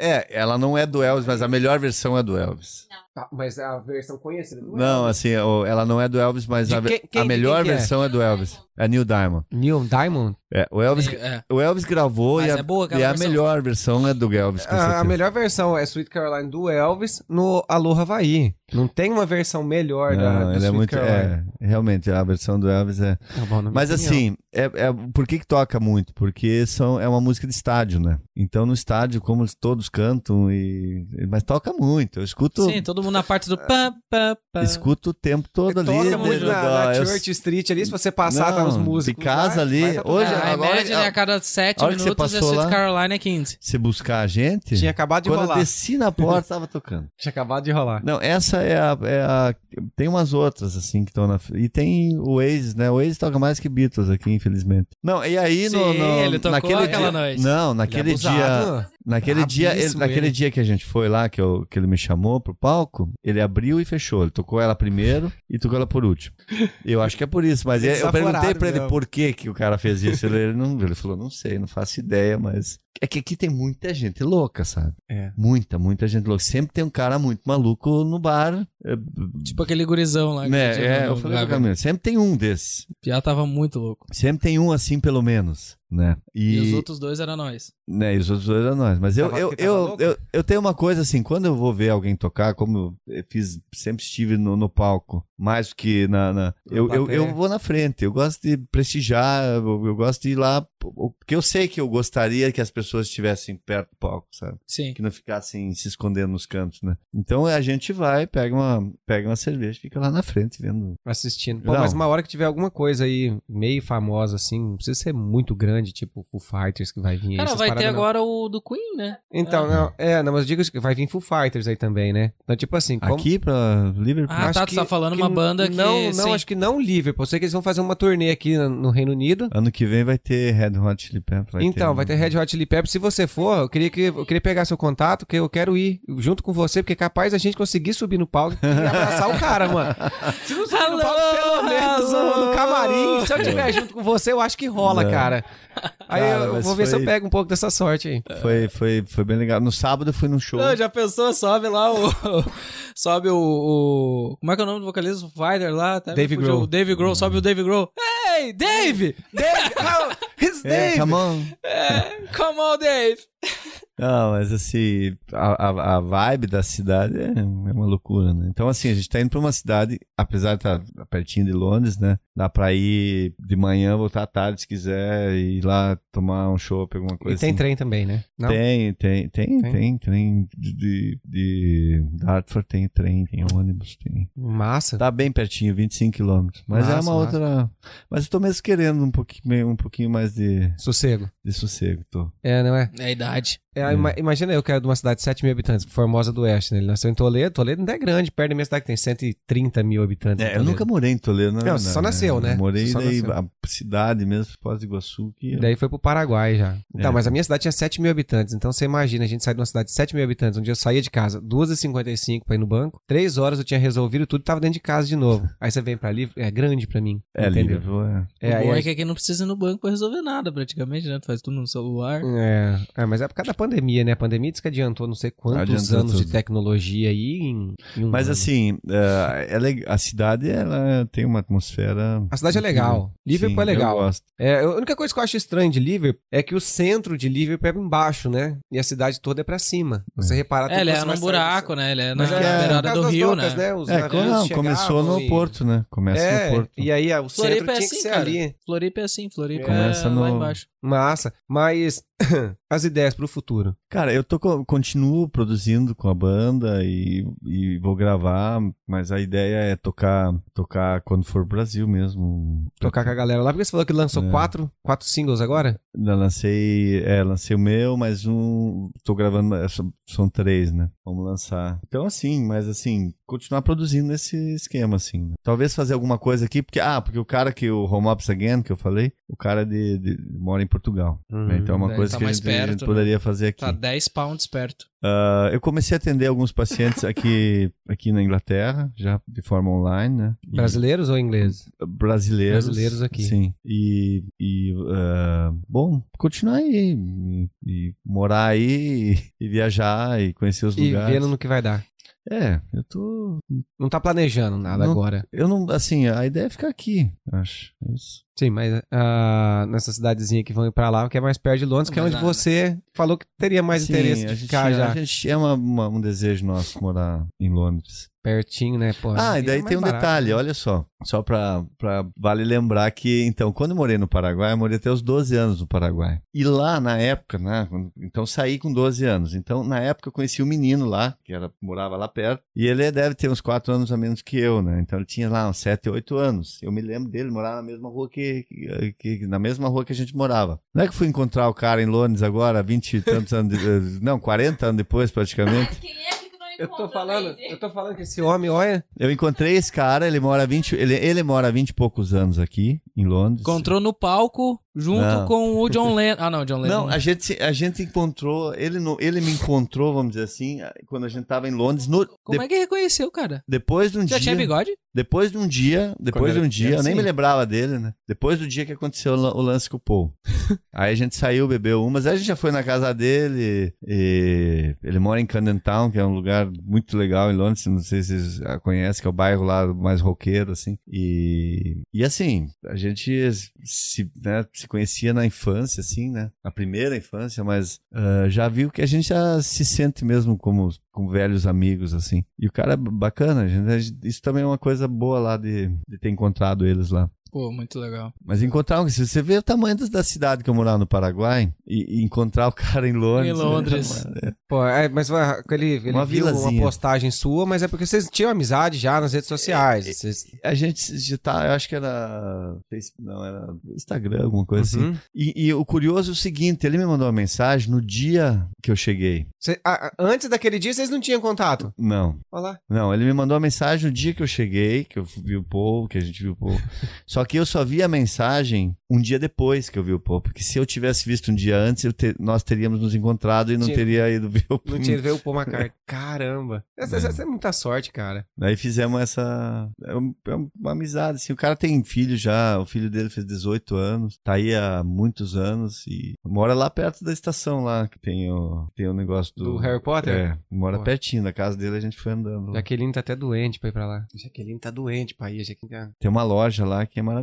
é, ela não é do Elvis, mas a melhor versão é do Elvis. Ah, mas a versão conhecida do Não, assim, ela não é do Elvis, mas a, quem- quem- a melhor que é? versão é do Elvis. É Neil Diamond. Neil Diamond? É, o Elvis, É. o Elvis gravou Mas e a, é e a melhor versão é do Elvis, A, a melhor versão é Sweet Caroline do Elvis no Aloha Havaí. Não tem uma versão melhor da, Não, do ele é Sweet muito. Caroline. É, realmente, a versão do Elvis é. Tá Mas assim, é, é- por que, que toca muito? Porque são, é uma música de estádio, né? Então no estádio, como todos cantam, e, mas toca muito. Eu escuto, Sim, todo mundo na parte do pá, pá, pá. escuto o tempo todo ali. Toca muito na, na eu- Church Street ali, se você passar, tá Não, os músicos. de casa lá, ali, tá hoje-. Ah, agora- a média, né, a cada 7 a que você minutos é passou Sweet lá- Caroline é 15. Se buscar a gente, Tinha acabado de quando eu rolar. desci na porta, tava tocando. Tinha acabado de rolar. Não, essa é a, é a- Tem umas outras, assim, que estão na. E tem o Oasis, né? O Oasis toca mais que Beatles aqui, infelizmente. Não, e aí no. Sim, no- ele tocou naquele aquela dia, noite. Não, naquele Ele é dia. abusado. Naquele dia, ele, naquele ele. dia que a gente foi lá, que, eu, que ele me chamou pro palco, ele abriu e fechou. Ele tocou ela primeiro e tocou ela por último. Eu acho que é por isso, mas eu perguntei pra ele mesmo. por que, que o cara fez isso. Ele, ele não, ele falou, não sei, não faço ideia, mas. É que aqui tem muita gente louca, sabe? É. Muita, muita gente louca. Sempre tem um cara muito maluco no bar. É, Tipo aquele gurizão lá. que né, é, eu falei sempre tem um desses. Já tava muito louco. Sempre tem um assim, pelo menos, né? E, os outros dois eram nós. Né, e os outros dois eram nós. Mas eu, eu, eu, eu, eu tenho uma coisa assim, quando eu vou ver alguém tocar, como eu fiz, sempre estive no, no palco, mais do que na. na- eu, eu, eu vou na frente, eu gosto de prestigiar, eu, eu gosto de ir lá, porque eu sei que eu gostaria que as pessoas estivessem perto do palco, sabe? Sim. Que não ficassem se escondendo nos cantos, né? Então a gente vai, pega uma, pega uma cerveja, fica lá na frente vendo. Assistindo. Pô, mas uma hora que tiver alguma coisa aí meio famosa, assim, não precisa ser muito grande, tipo Foo Fighters que vai vir aí. Cara, essas vai ter não. agora o do Queen, né? Então, não, é, não, mas eu digo que vai vir Foo Fighters aí também, né? Então, tipo assim, como... Aqui pra Liverpool. Ah, Acho tá, tu tá falando que uma banda que... Não, não, sim. acho que não Liverpool. Eu sei que eles vão fazer uma turnê aqui no, no Reino Unido. Ano que vem vai ter Red Hot Chili Peppers. vai então, ter vai ter Red Hot Chili Peppers. Se você for, eu queria, que, eu queria pegar seu contato, que eu quero ir junto com você, porque é capaz a gente conseguir subir no palco e abraçar o cara, mano. Se não subir no palco, pelo menos no, no camarim, se eu estiver junto com você, eu acho que rola, Não. cara. Aí Cara, eu vou ver se eu foi- pego um pouco dessa sorte aí. Foi, foi, foi bem legal. No sábado eu fui num show. Não, já pensou, sobe lá o. sobe o, o- Como é que é o nome do vocalista? O Fighter lá? Dave. Grohl. O Dave Grohl, sobe o Dave Grohl. Hey, Dave! Dave, oh, it's Dave! come on. É, come on, Dave! Não, mas assim, a, a, a vibe da cidade é, é uma loucura, né? Então, assim, a gente tá indo pra uma cidade, apesar de estar pertinho de Londres, né? Dá pra ir de manhã, voltar à tarde se quiser, e ir lá tomar um chopp, alguma E coisa tem assim. trem também, né? Não? Tem, tem, tem, Tem? tem, trem de, de, de Dartford tem trem, tem ônibus, tem. Massa. Tá bem pertinho, 25 quilômetros. Mas é Massa, uma massa. outra. Mas eu tô mesmo querendo um pouquinho, um pouquinho mais de, Sossego. de sossego, tô. É, não é? É a idade. É, Hum. ima- Imagina eu que era de uma cidade de 7 mil habitantes, Formosa do Oeste, né? Ele nasceu em Toledo. Toledo não é grande, perto da minha cidade que tem 130 mil habitantes. É, eu nunca morei em Toledo, Não, verdade, você só nasceu, né? Eu morei só daí, nasceu. a cidade mesmo, Foz do Iguaçu, que daí foi pro Paraguai já. Então, É. mas a minha cidade tinha 7 mil habitantes. Então você imagina, a gente sai de uma cidade de 7 mil habitantes. Um dia eu saía de casa 2h55 pra ir no banco. 3 horas eu tinha resolvido tudo e tava dentro de casa de novo. Aí você vem pra ali, é grande pra mim. é entendeu? Liverpool, é. É, o bom aí é que aqui não precisa ir no banco pra resolver nada, praticamente, né? Tu faz tudo no celular. É, é, mas é por causa da pandemia, né? A pandemia diz que adiantou não sei quantos Adiantou anos de tudo. tecnologia aí em, em um Mas ano. assim, é, é a cidade ela tem uma atmosfera. A cidade é legal. Liverpool é Sim, legal. Eu gosto. É, a única coisa que eu acho estranho de Liverpool é que o centro de Liverpool é embaixo, né? E a cidade toda é pra cima. Você reparar É, ele é você vai num buraco, né? Ele é na é, beirada do rio, docas, né? Os É, não, começou no e- Porto, né? Começa É, no Porto. e aí ah, o centro Floripa é tinha assim, que ser cara. ali. Floripa é assim, Floripa Começa é lá no- embaixo. Massa. Mas as ideias pro futuro. Cara, eu tô, co- continuo produzindo com a banda e, e vou gravar, mas a ideia é tocar, tocar quando for Brasil mesmo. Tocar com a galera lá. Porque você falou que lançou É. quatro, quatro singles agora? Eu lancei, é, lancei o meu, mas um, tô gravando, é, são, três, né? Vamos lançar. Então assim, mas assim, continuar produzindo nesse esquema, assim. né? Talvez fazer alguma coisa aqui, porque, ah, porque o cara que, o Home Office Again, que eu falei, o cara de, de- mora em Portugal. Uhum. né? Então é uma Daí coisa tá que a mais gente, a gente perto, né? poderia fazer aqui. Tá 10 pounds perto. Ah, eu comecei a atender alguns pacientes aqui, aqui na Inglaterra, já de forma online, né? E- Brasileiros ou ingleses? brasileiros. Brasileiros aqui. Sim. E, e ah, bom, continuar aí. E, e morar aí e, e viajar e conhecer os E lugares. vendo no que vai dar. É, eu tô. Não tá planejando nada Não. agora. Eu não. Assim, a ideia é ficar aqui, acho. É Isso. Sim, mas ah, nessa cidadezinha que vão ir pra lá, que é mais perto de Londres, que é onde nada. você falou que teria mais Sim, interesse de ficar já A gente é uma- uma- um desejo nosso morar em Londres. pertinho, né? Pô, Ah, e daí é tem um barato, detalhe, né? olha só. Só pra, pra. Vale lembrar que, então, quando eu morei no Paraguai, eu morei até os 12 anos no Paraguai. E lá, na época, né? Então, saí com 12 anos. Então, na época, eu conheci um menino lá, que era, morava lá perto. E ele deve ter uns 4 anos a menos que eu, né? Então, ele tinha lá uns 7, 8 anos. Eu me lembro dele morar na mesma rua que, que- que- na mesma rua que a gente morava. Não é que eu fui encontrar o cara em Londres agora, 20 e tantos anos. De, eh, não, 40 anos depois, praticamente. Quem é que tu não Eu tô falando, eu tô falando que esse homem, olha. Eu encontrei esse cara, ele mora 20, ele, ele mora 20 e poucos anos aqui, em Londres. Encontrou no palco junto Não. com o John Lennon. Ah, não, John Lennon. Não, a gente, a gente encontrou, ele, no, ele me encontrou, vamos dizer assim, quando a gente tava em Londres, no- Como de- é que reconheceu, cara? depois de um Já dia, tinha bigode? depois de um dia, depois Quando de um era dia, eu nem criança, me lembrava dele, né? Depois do dia que aconteceu o lan- o lance com o Paul. aí a gente saiu, bebeu umas, aí a gente já foi na casa dele, e ele mora em Camden Town, que é um lugar muito legal em Londres, não sei se vocês conhecem, que é o bairro lá mais roqueiro, assim, e, e assim, a gente se, né, se conhecia na infância, assim, né, na primeira infância, mas ah, já viu que a gente já se sente mesmo como, como velhos amigos, assim, e o cara é bacana, gente- isso também é uma coisa boa lá de, de ter encontrado eles lá. Pô, muito legal. Mas encontrar, um- se você vê o tamanho da- da cidade que eu morava no Paraguai e, e encontrar o cara em Londres. Em Londres. é, Pô, é, mas vai- ele, ele Uma viu uma vilazinha. postagem sua, mas é porque vocês tinham amizade já nas redes sociais. Vocês... a gente já tá, eu acho que era. Facebook, Não, era Instagram, alguma coisa assim. Uhum. E, e o curioso é o seguinte: ele me mandou uma mensagem no dia que eu cheguei. Cê- ah, ah, antes daquele dia, vocês não tinham contato? Não, Olha lá. não, ele me mandou uma mensagem no dia que eu cheguei, que eu vi o Paul, que a gente viu o Paul. só que eu só vi a mensagem um dia depois que eu vi o Paul, porque se eu tivesse visto um dia antes, te- nós teríamos nos encontrado e não Tinha- teria ido ver o Não tinha ver o Paul McCartney. Caramba. Essa, essa- essa é muita sorte, cara. Daí fizemos essa. É é uma amizade, assim. O cara tem filho já, o filho dele fez 18 anos, tá aí há muitos anos e mora lá perto da estação lá, que tem o, tem o negócio do. Do Harry Potter? É, mora Pô. pertinho da casa dele, a gente foi andando. Jaqueline tá até doente pra ir pra lá. Jaqueline tá doente pra ir. Jaqueline tá... Tem uma loja lá que é maravilhosa.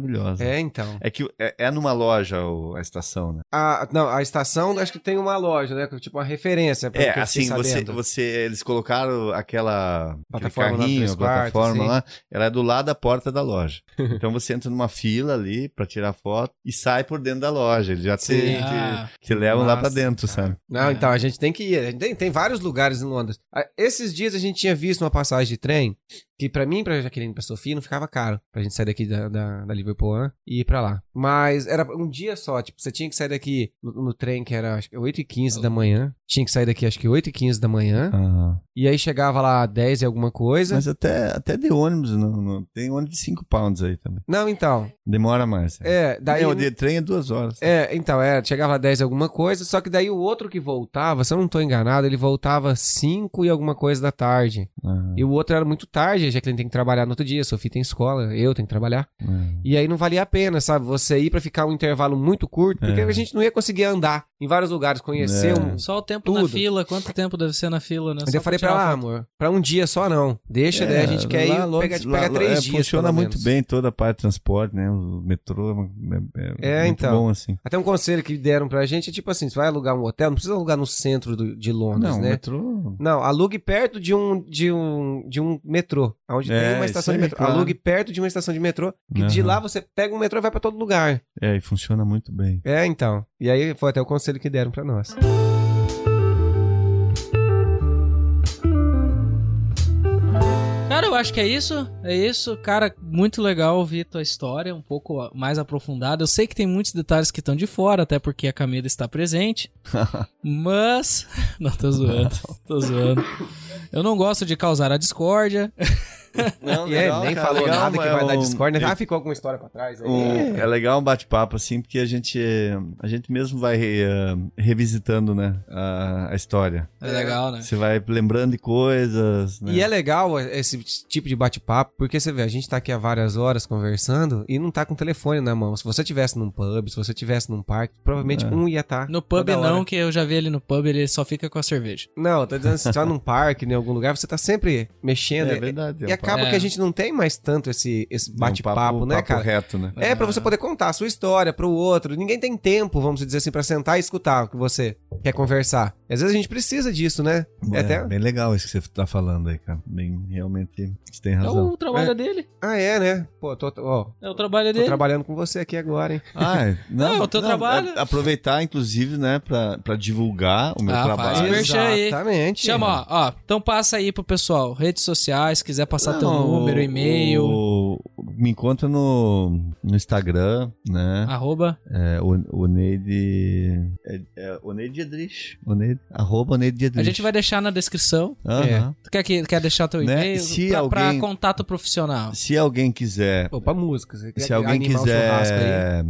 É, então. É que é, é numa loja o- a estação, né? A, não, a estação acho que tem uma loja, né? Tipo uma referência. É, assim, você, você, eles colocaram aquela Plataforma lá carrinho, a plataforma Quartos, sim. lá, ela é do lado da porta da loja. então você entra numa fila ali pra tirar foto e sai por dentro da loja. Eles já te, Sim. te, Ah, te levam lá pra Massa, dentro, cara. sabe? Não, É. então a gente tem que ir. Tem, tem vários lugares em Londres. Ah, Esses dias a gente tinha visto uma passagem de trem que pra mim, pra Jaqueline e pra Sofia não ficava caro. Pra gente sair daqui da, da, da Liverpool One e ir pra lá. Mas era um dia só. Tipo, você tinha que sair daqui no, no trem que era acho que 8h15 da manhã. Tinha que sair daqui acho que 8h15 da manhã. Ah, E aí chegava lá 10 e alguma coisa. mas até, até de ônibus, não, não- tem ônibus de 5 pounds aí também. Não, então. Demora mais. É, daí. Não, o de trem é duas horas. É, então, é, chegava a 10 e alguma coisa, só que daí o outro que voltava, se eu não tô enganado, ele voltava 5 e alguma coisa da tarde. Ah, E o outro era muito tarde, a Jacqueline tem que trabalhar no outro dia, a Sofia tem escola, eu tenho que trabalhar. ah. E aí não valia a pena, sabe? Você ir pra ficar um intervalo muito curto, porque É. a gente não ia conseguir andar em vários lugares, conhecer É. um. Só o tempo tempo na tudo. fila? Quanto tempo deve ser na fila, né? Mas eu falei pra ela, ah, amor, pra um dia só não. Deixa, né? A gente quer lá ir Londres- pegar, lá- pegar lá- três é, dias. Funciona muito bem toda a parte de transporte, né? O metrô é, é- É, é muito então. bom, assim. Até um conselho que deram pra gente é tipo assim: você vai alugar um hotel, não precisa alugar no centro do- de Londres, Não, né? metrô... Não, alugue perto de um, de um, de um metrô. Onde É, tem uma estação de metrô. claro. Alugue perto de uma estação de metrô. Que de Aham. lá você pega um metrô e vai pra todo lugar. É, e funciona muito bem. É, então. E aí foi até o conselho que deram pra nós. Eu acho que é isso. É isso. Cara, muito legal ouvir tua história, um pouco mais aprofundada. Eu sei que tem muitos detalhes que estão de fora, até porque a Camila está presente. Mas. Não, tô zoando. Tô zoando. Eu não gosto de causar a discórdia. Não, E ele nem falou nada que vai dar Discord. né? Ah, ficou alguma história pra trás aí. Um- é legal um bate-papo assim, porque a gente, a gente mesmo vai eh, revisitando, né, a, a história. É legal, né? Você vai lembrando de coisas, né? E é legal esse tipo de bate-papo, porque você vê, a gente tá aqui há várias horas conversando e não tá com o telefone na mão. Se você tivesse num pub, se você tivesse num parque, provavelmente É. um ia estar. No pub não, que eu já vi ele no pub, ele só fica com a cerveja. Não, tô dizendo, se tá num parque, em algum lugar, você tá sempre mexendo. É E- verdade. é E um acaba É. que a gente não tem mais tanto esse, esse papo- bate-papo, papo- né, papo cara? reto, né? É, pra você poder contar a sua história pro outro. Ninguém tem tempo, vamos dizer assim, pra sentar e escutar o que você quer conversar. E às vezes a gente precisa disso, né? É É, até... bem legal isso que você tá falando aí, cara. Bem, realmente, você tem É razão. o trabalho É. dele. Ah, é, né? Pô, tô, ó, É o trabalho tô dele. trabalhando com você aqui agora, hein? Ah, é. não, É, o teu trabalho. é aproveitar, inclusive, né, pra, pra divulgar o meu Ah, faz trabalho. aí. Exatamente. Chama, ó, ó. Então passa aí pro pessoal. Redes sociais, quiser passar teu Não, número, e-mail, o- me encontra no, no Instagram, né? arroba. É, o, o Neide. É, é, o Neide Edrich. O Neide, arroba Neide Edrich. A gente vai deixar na descrição. Aham. Tu quer, que, quer deixar teu Né? e-mail? Se pra, pra contato profissional. Se alguém quiser. Pô, pra música. Você Se quer alguém quiser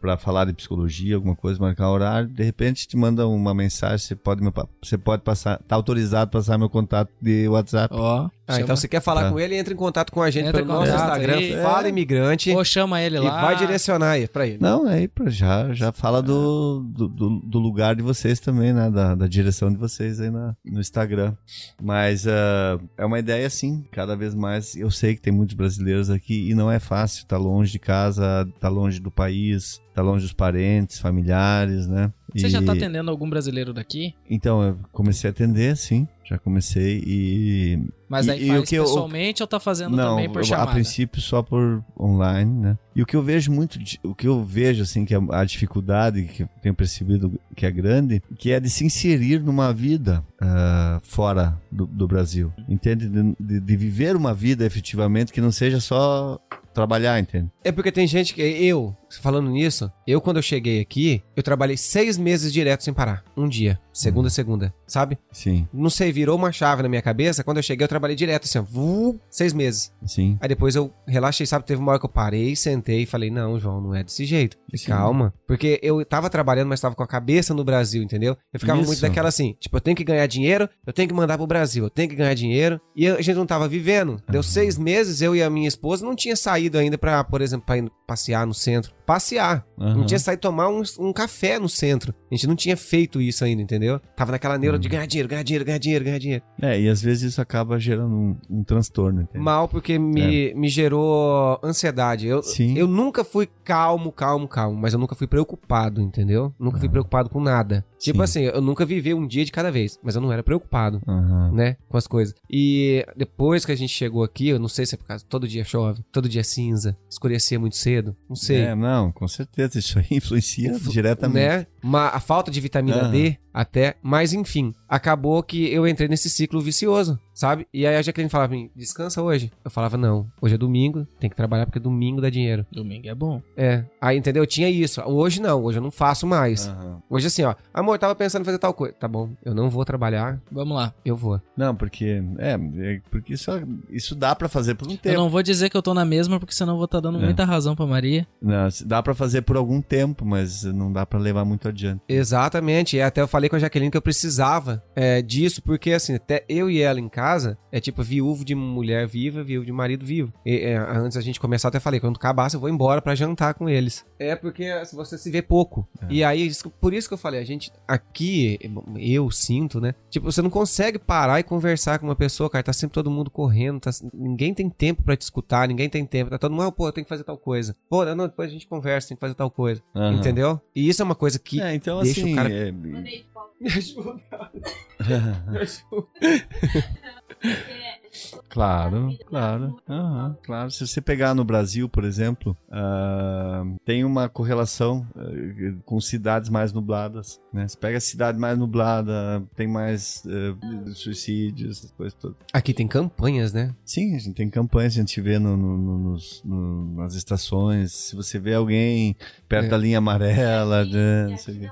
pra falar de psicologia, alguma coisa, marcar horário, de repente te manda uma mensagem, você pode, você pode passar, tá autorizado a passar meu contato de WhatsApp. Ó. Ah, chama- então você quer falar Tá. com ele, entra em contato com a gente Entra pelo nosso Instagram, aí. Fala Imigrante, Ou chama ele e lá. vai direcionar aí pra ele. Não, aí já, já fala do, do, do- lugar de vocês também, né? Da, da direção de vocês aí na, no Instagram. Mas ah, é uma ideia assim, cada vez mais. Eu sei que tem muitos brasileiros aqui e não é fácil, tá longe de casa, tá longe do país, tá longe dos parentes, familiares, né? Você já tá E- atendendo algum brasileiro daqui? Então, eu comecei a atender, sim. Já comecei e. Mas aí E- e faz o que eu- pessoalmente ou tá fazendo Não, também por eu- chamada? a princípio só por online, né? E o que eu vejo muito, o que eu vejo assim que é a dificuldade que eu tenho percebido que é grande, que é de se inserir numa vida ah, fora do, do Brasil, entende? De, de- de viver uma vida efetivamente que não seja só trabalhar, entende? É porque tem gente que. Eu, falando nisso, eu quando eu cheguei aqui, eu trabalhei seis meses direto sem parar. Um dia. Segunda a segunda. Sabe? Sim, Não sei, virou uma chave na minha cabeça. Quando eu cheguei, eu trabalhei direto, assim, ó. seis meses. sim. Aí depois eu relaxei, sabe? Teve uma hora que eu parei, sentei e falei, não, João, não é desse jeito. Sim. Calma. Porque eu tava trabalhando, mas tava com a cabeça no Brasil, entendeu? Eu ficava Isso. muito daquela assim, tipo, eu tenho que ganhar dinheiro, eu tenho que mandar pro Brasil, eu tenho que ganhar dinheiro. E a gente não tava vivendo. Deu seis meses, eu e a minha esposa não tinha saído ainda pra, por exemplo, pra ir passear no centro. Passear. Não Aham. tinha saído tomar um, um café no centro. A gente não tinha feito isso ainda, entendeu? Tava naquela neura Hum. de ganhar dinheiro, ganhar dinheiro, ganhar dinheiro, ganhar dinheiro. É, e às vezes isso acaba gerando um, um transtorno, entende? Mal porque me, me gerou ansiedade. Eu, Sim. eu nunca fui calmo, calmo, calmo, mas eu nunca fui preocupado, entendeu? Nunca fui Ah. preocupado com nada. Tipo Sim. assim, eu nunca vivi um dia de cada vez, mas eu não era preocupado. Aham. Né, com as coisas. E depois que a gente chegou aqui, eu não sei se é por causa todo dia chove, todo dia é cinza, escurecia muito cedo, não sei. É, não, com certeza, isso aí influencia Influ- diretamente. né? Uma, a falta de vitamina Aham. D até, mas enfim, acabou que eu entrei nesse ciclo vicioso, sabe? E aí a Jaqueline falava pra mim, descansa hoje. Eu falava, não, hoje é domingo, tem que trabalhar porque domingo dá dinheiro. Domingo é bom. É, aí entendeu? Eu tinha isso. Hoje não, hoje eu não faço mais. Aham. Hoje assim, ó, amor, tava pensando em fazer tal coisa. Tá bom, eu não vou trabalhar, Vamos lá. eu vou. Não, porque é, é porque isso, isso dá pra fazer por um Eu tempo. não vou dizer que eu tô na mesma, porque senão eu vou estar dando É. muita razão pra Maria. Não, dá pra fazer por algum tempo, mas não dá pra levar muito adiante. Exatamente, e até eu falei com a Jaqueline que eu precisava é, disso, porque assim, até eu e ela em casa casa é tipo viúvo de mulher viva, viúvo de marido vivo. E, é, antes a gente começar, até falei, quando acabasse eu vou embora pra jantar com eles. É porque você se vê pouco. É. E aí, por isso que eu falei, a gente aqui, eu sinto, né? Tipo, você não consegue parar e conversar com uma pessoa, cara. Tá sempre todo mundo correndo, tá- ninguém tem tempo pra te escutar, ninguém tem tempo. Tá todo mundo, ah, pô, eu tenho que fazer tal coisa. Pô, não, depois a gente conversa, tem que fazer tal coisa. Aham. Entendeu? E isso é uma coisa que. É, então deixa assim. o cara- é- Me ajuda, me ajuda. É, Claro, claro. Aham, claro. Se você pegar no Brasil, por exemplo, ah, tem uma correlação eh, com cidades mais nubladas. Né? Você pega a cidade mais nublada, tem mais eh, suicídios, essas coisas todas. Aqui tem campanhas, né? Sim, a gente tem campanhas, a gente vê no- no- no- nos- no- nas estações. Se você vê alguém perto É. da linha amarela, né, tem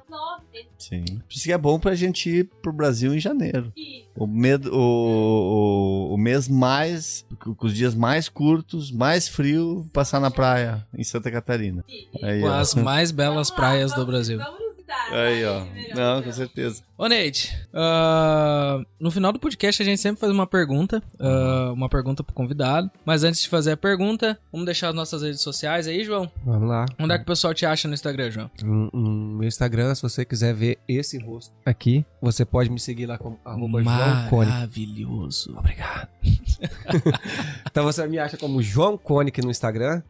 Sim. Por isso que é bom pra gente ir pro Brasil em janeiro. que- O, med, o, o, o mês mais. Com os dias mais curtos, mais frio, passar na praia em Santa Catarina. Aí, Com as mais belas praias do vamos- Brasil. Aí, ó. Não, com melhor. certeza. Ô, Neide, ah, no final do podcast a gente sempre faz uma pergunta, ah, uma pergunta pro convidado. Mas antes de fazer a pergunta, vamos deixar as nossas redes sociais aí, João. Vamos lá. Onde é que o pessoal te acha no Instagram, João? No, no meu Instagram, se você quiser ver esse rosto aqui, você pode me seguir lá como arroba Cone. Maravilhoso. Obrigado. então você me acha como João Conic no Instagram.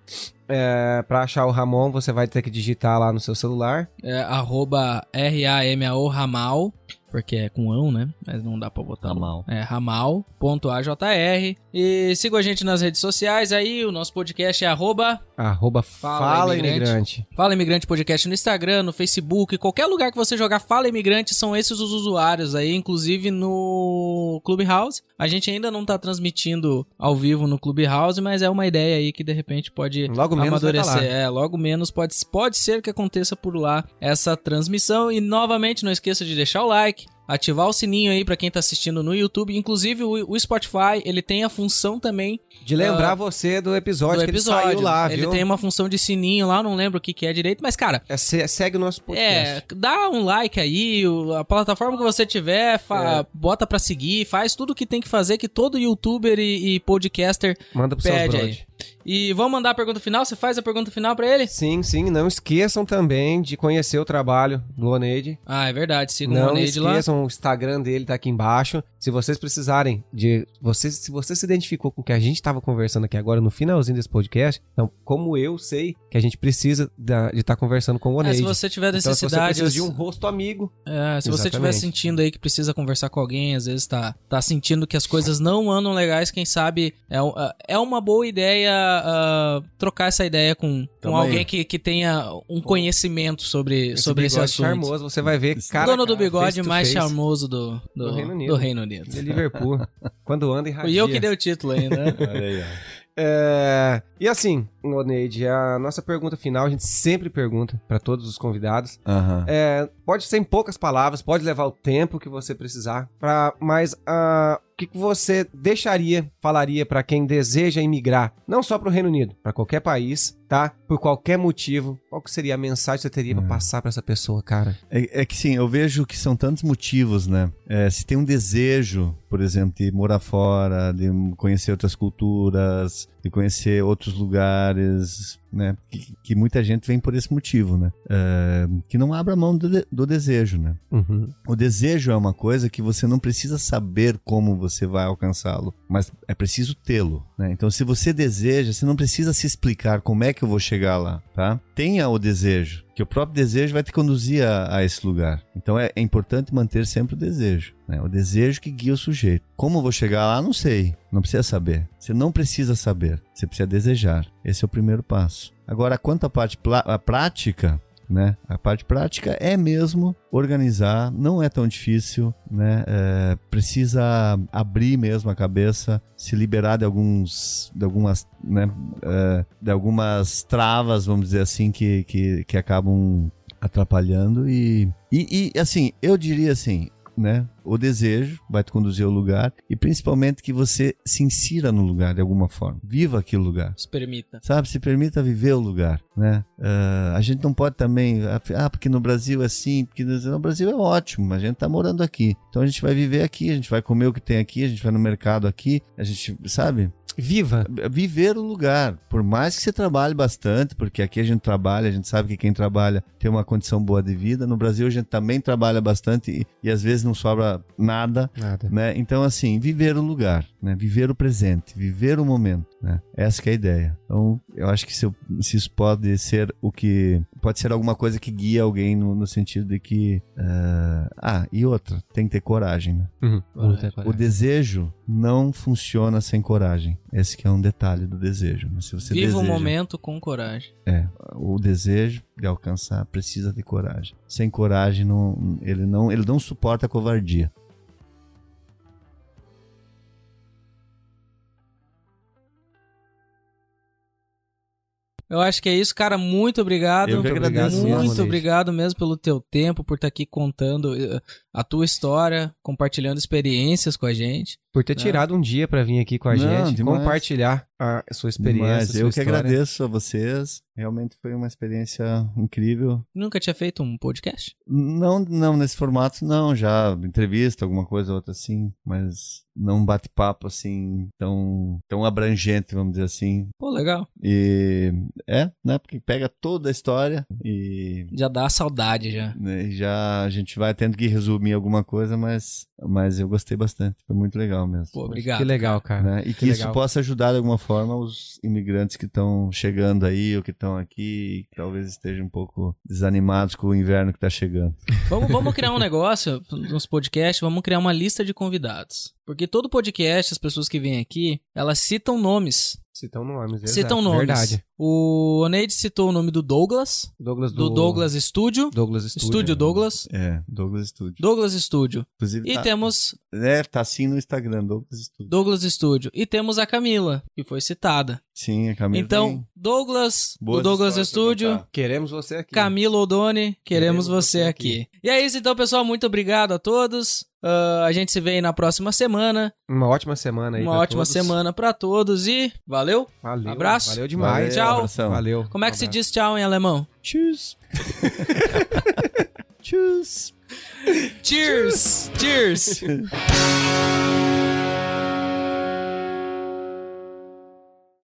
É, pra achar o Ramon, você vai ter que digitar lá no seu celular. É arroba R-A-M-A-O Ramal, porque é com ão, né? Mas não dá pra botar. Ramal. É ramal.ajr. E siga a gente nas redes sociais aí, o nosso podcast é arroba Arroba Fala, Fala, Imigrante. Imigrante. Fala Imigrante Podcast no Instagram, no Facebook, qualquer lugar que você jogar Fala Imigrante são esses os usuários aí, inclusive no Clubhouse. A gente ainda não tá transmitindo ao vivo no Clubhouse, mas é uma ideia aí que de repente pode Logo menos tá amadurecer. lá. É, logo menos pode, pode ser que aconteça por lá essa transmissão. E novamente, não esqueça de deixar o like. Пока-пока. Ativar o sininho aí pra quem tá assistindo no YouTube. Inclusive, o, o Spotify, ele tem a função também De lembrar você do episódio, do que episódio. ele saiu lá, ele viu? tem uma função de sininho lá, não lembro o que, que é direito, mas cara, É, se- segue o nosso é, podcast. dá um like aí, o- a plataforma que você tiver, fa- É. bota pra seguir, faz tudo o que tem que fazer que todo youtuber e, e podcaster Manda pro pede aí. E vamos mandar a pergunta final? Você faz a pergunta final pra ele? Sim, sim. Não esqueçam também de conhecer o trabalho do Oneide. Ah, é verdade, siga o Não Moneide lá. esqueçam, o Instagram dele tá aqui embaixo. Se vocês precisarem de. Você, se você se identificou com o que a gente tava conversando aqui agora no finalzinho desse podcast, então, como eu sei que a gente precisa da- de estar conversando com o É, Oneide. se você tiver então, se você necessidade, de um rosto amigo, é, se você estiver Exatamente. sentindo aí que precisa conversar com alguém, às vezes tá, tá sentindo que as coisas não andam legais, quem sabe é, um- é uma boa ideia ah, trocar essa ideia com, com alguém que, que tenha um conhecimento sobre esse, sobre esse assunto. charmoso, você vai ver cara. Dono do bigode mais face, charmoso do, do, do Reino Unido. do Reino Unido. De Liverpool. quando anda e Fui eu que dei o título ainda. Olha aí, ó. É, E assim, Oneide, a nossa pergunta final, a gente sempre pergunta pra todos os convidados. É, pode ser em poucas palavras, pode levar o tempo que você precisar, pra, mas ah, o que, que você deixaria, falaria pra quem deseja imigrar, não só pro Reino Unido, pra qualquer país, tá? Por qualquer motivo, qual que seria a mensagem que você teria pra É. passar pra essa pessoa, cara? É, é que sim, eu vejo que são tantos motivos, né? É, se tem um desejo, por exemplo, de morar fora, de conhecer outras culturas, de conhecer outros lugares, né? Que, que muita gente vem por esse motivo, né? É, que não abra mão do, de- do desejo, né? Uhum. O desejo é uma coisa que você não precisa saber como você vai alcançá-lo, mas é preciso tê-lo, né? Então, se você deseja, você não precisa se explicar como é que eu vou chegar lá, tá? Tenha o desejo, que o próprio desejo vai te conduzir a, a esse lugar. Então, é, é importante manter sempre o desejo, né? O desejo que guia o sujeito. Como eu vou chegar lá, não sei, não precisa saber. Você não precisa saber, você precisa desejar. Esse é o primeiro passo. Agora, quanto à parte à prática, né? A parte prática é mesmo organizar, não é tão difícil, né? É, precisa abrir mesmo a cabeça, se liberar de alguns, de algumas, né? É, de algumas travas, vamos dizer assim, que, que, que acabam atrapalhando e, e, e, assim, eu diria assim, né? O desejo vai te conduzir ao lugar e principalmente que você se insira no lugar de alguma forma. Viva aquele lugar. Se permita. Sabe, se permita viver o lugar, né? Ah, a gente não pode também, ah, porque no Brasil é assim, porque no Brasil é ótimo, a gente tá morando aqui. Então a gente vai viver aqui, a gente vai comer o que tem aqui, a gente vai no mercado aqui, a gente, sabe? Viva! viver o lugar. Por mais que você trabalhe bastante, porque aqui a gente trabalha, a gente sabe que quem trabalha tem uma condição boa de vida. No Brasil a gente também trabalha bastante e, e às vezes não sobra nada, Nada. né? Então assim, viver o lugar, né? Viver o presente, viver o momento, né? Essa que é a ideia. Então, eu acho que se, eu- se isso pode ser o que pode ser alguma coisa que guia alguém no, no sentido de que ah, ah, e outra, tem que ter coragem, né? Uhum. Ter O coragem. desejo não funciona sem coragem. Esse que é um detalhe do desejo. né? Se você Viva o deseja, momento com coragem. o desejo de alcançar precisa de coragem. Sem coragem, não, ele, não, ele não suporta a covardia. Eu acho que é isso, cara. Muito obrigado. Eu que agradeço, Muito Leonardo. obrigado mesmo pelo teu tempo, por estar aqui contando eh, a tua história, compartilhando experiências com a gente. Por ter tirado um dia pra vir aqui com a Não, gente, demais. compartilhar a sua experiência. Mas sua eu que história. agradeço a vocês. Realmente foi uma experiência incrível. Nunca tinha feito um podcast? Não, não nesse formato, não. Já entrevista, alguma coisa ou outra assim. Mas não um bate-papo assim tão, tão abrangente, vamos dizer assim. Pô, legal. E é, né? Porque pega toda a história e Já dá saudade já. né, já a gente vai tendo que resumir alguma coisa, mas, mas eu gostei bastante. Foi muito legal mesmo. Pô, obrigado. Que legal, cara. Né? E que, Que isso legal. possa ajudar de alguma forma os imigrantes que estão chegando aí ou que estão aqui, que talvez estejam um pouco desanimados com o inverno que está chegando. Vamos, vamos criar um negócio nos podcasts, vamos criar uma lista de convidados. Porque todo podcast, as pessoas que vêm aqui, elas citam nomes. Citam nomes. Citam nomes. Verdade. O Oneide citou o nome do Douglas, Douglas do do, Douglas Studio. Douglas Studio. Estúdio Douglas. É, Douglas Studio. Douglas Studio. Inclusive, E tá, temos é, tá assim no Instagram, Douglas Studio. Douglas Studio. E temos a Camila, que foi citada. Sim, a Camila então, tem Douglas, do boas Douglas histórias pra Studio. Queremos você aqui. Camila Odoni, queremos Queremos você você aqui. E é isso então, pessoal. Muito obrigado a todos. Ah, a gente se vê aí na próxima semana. Uma ótima semana aí Uma pra ótima todos. semana pra todos e valeu. Valeu. Abraço. Valeu demais. Valeu, Tchau. abração. Valeu. Como é que se Abraço. diz tchau em alemão? Tschüss. Tschüss. Cheers! Cheers!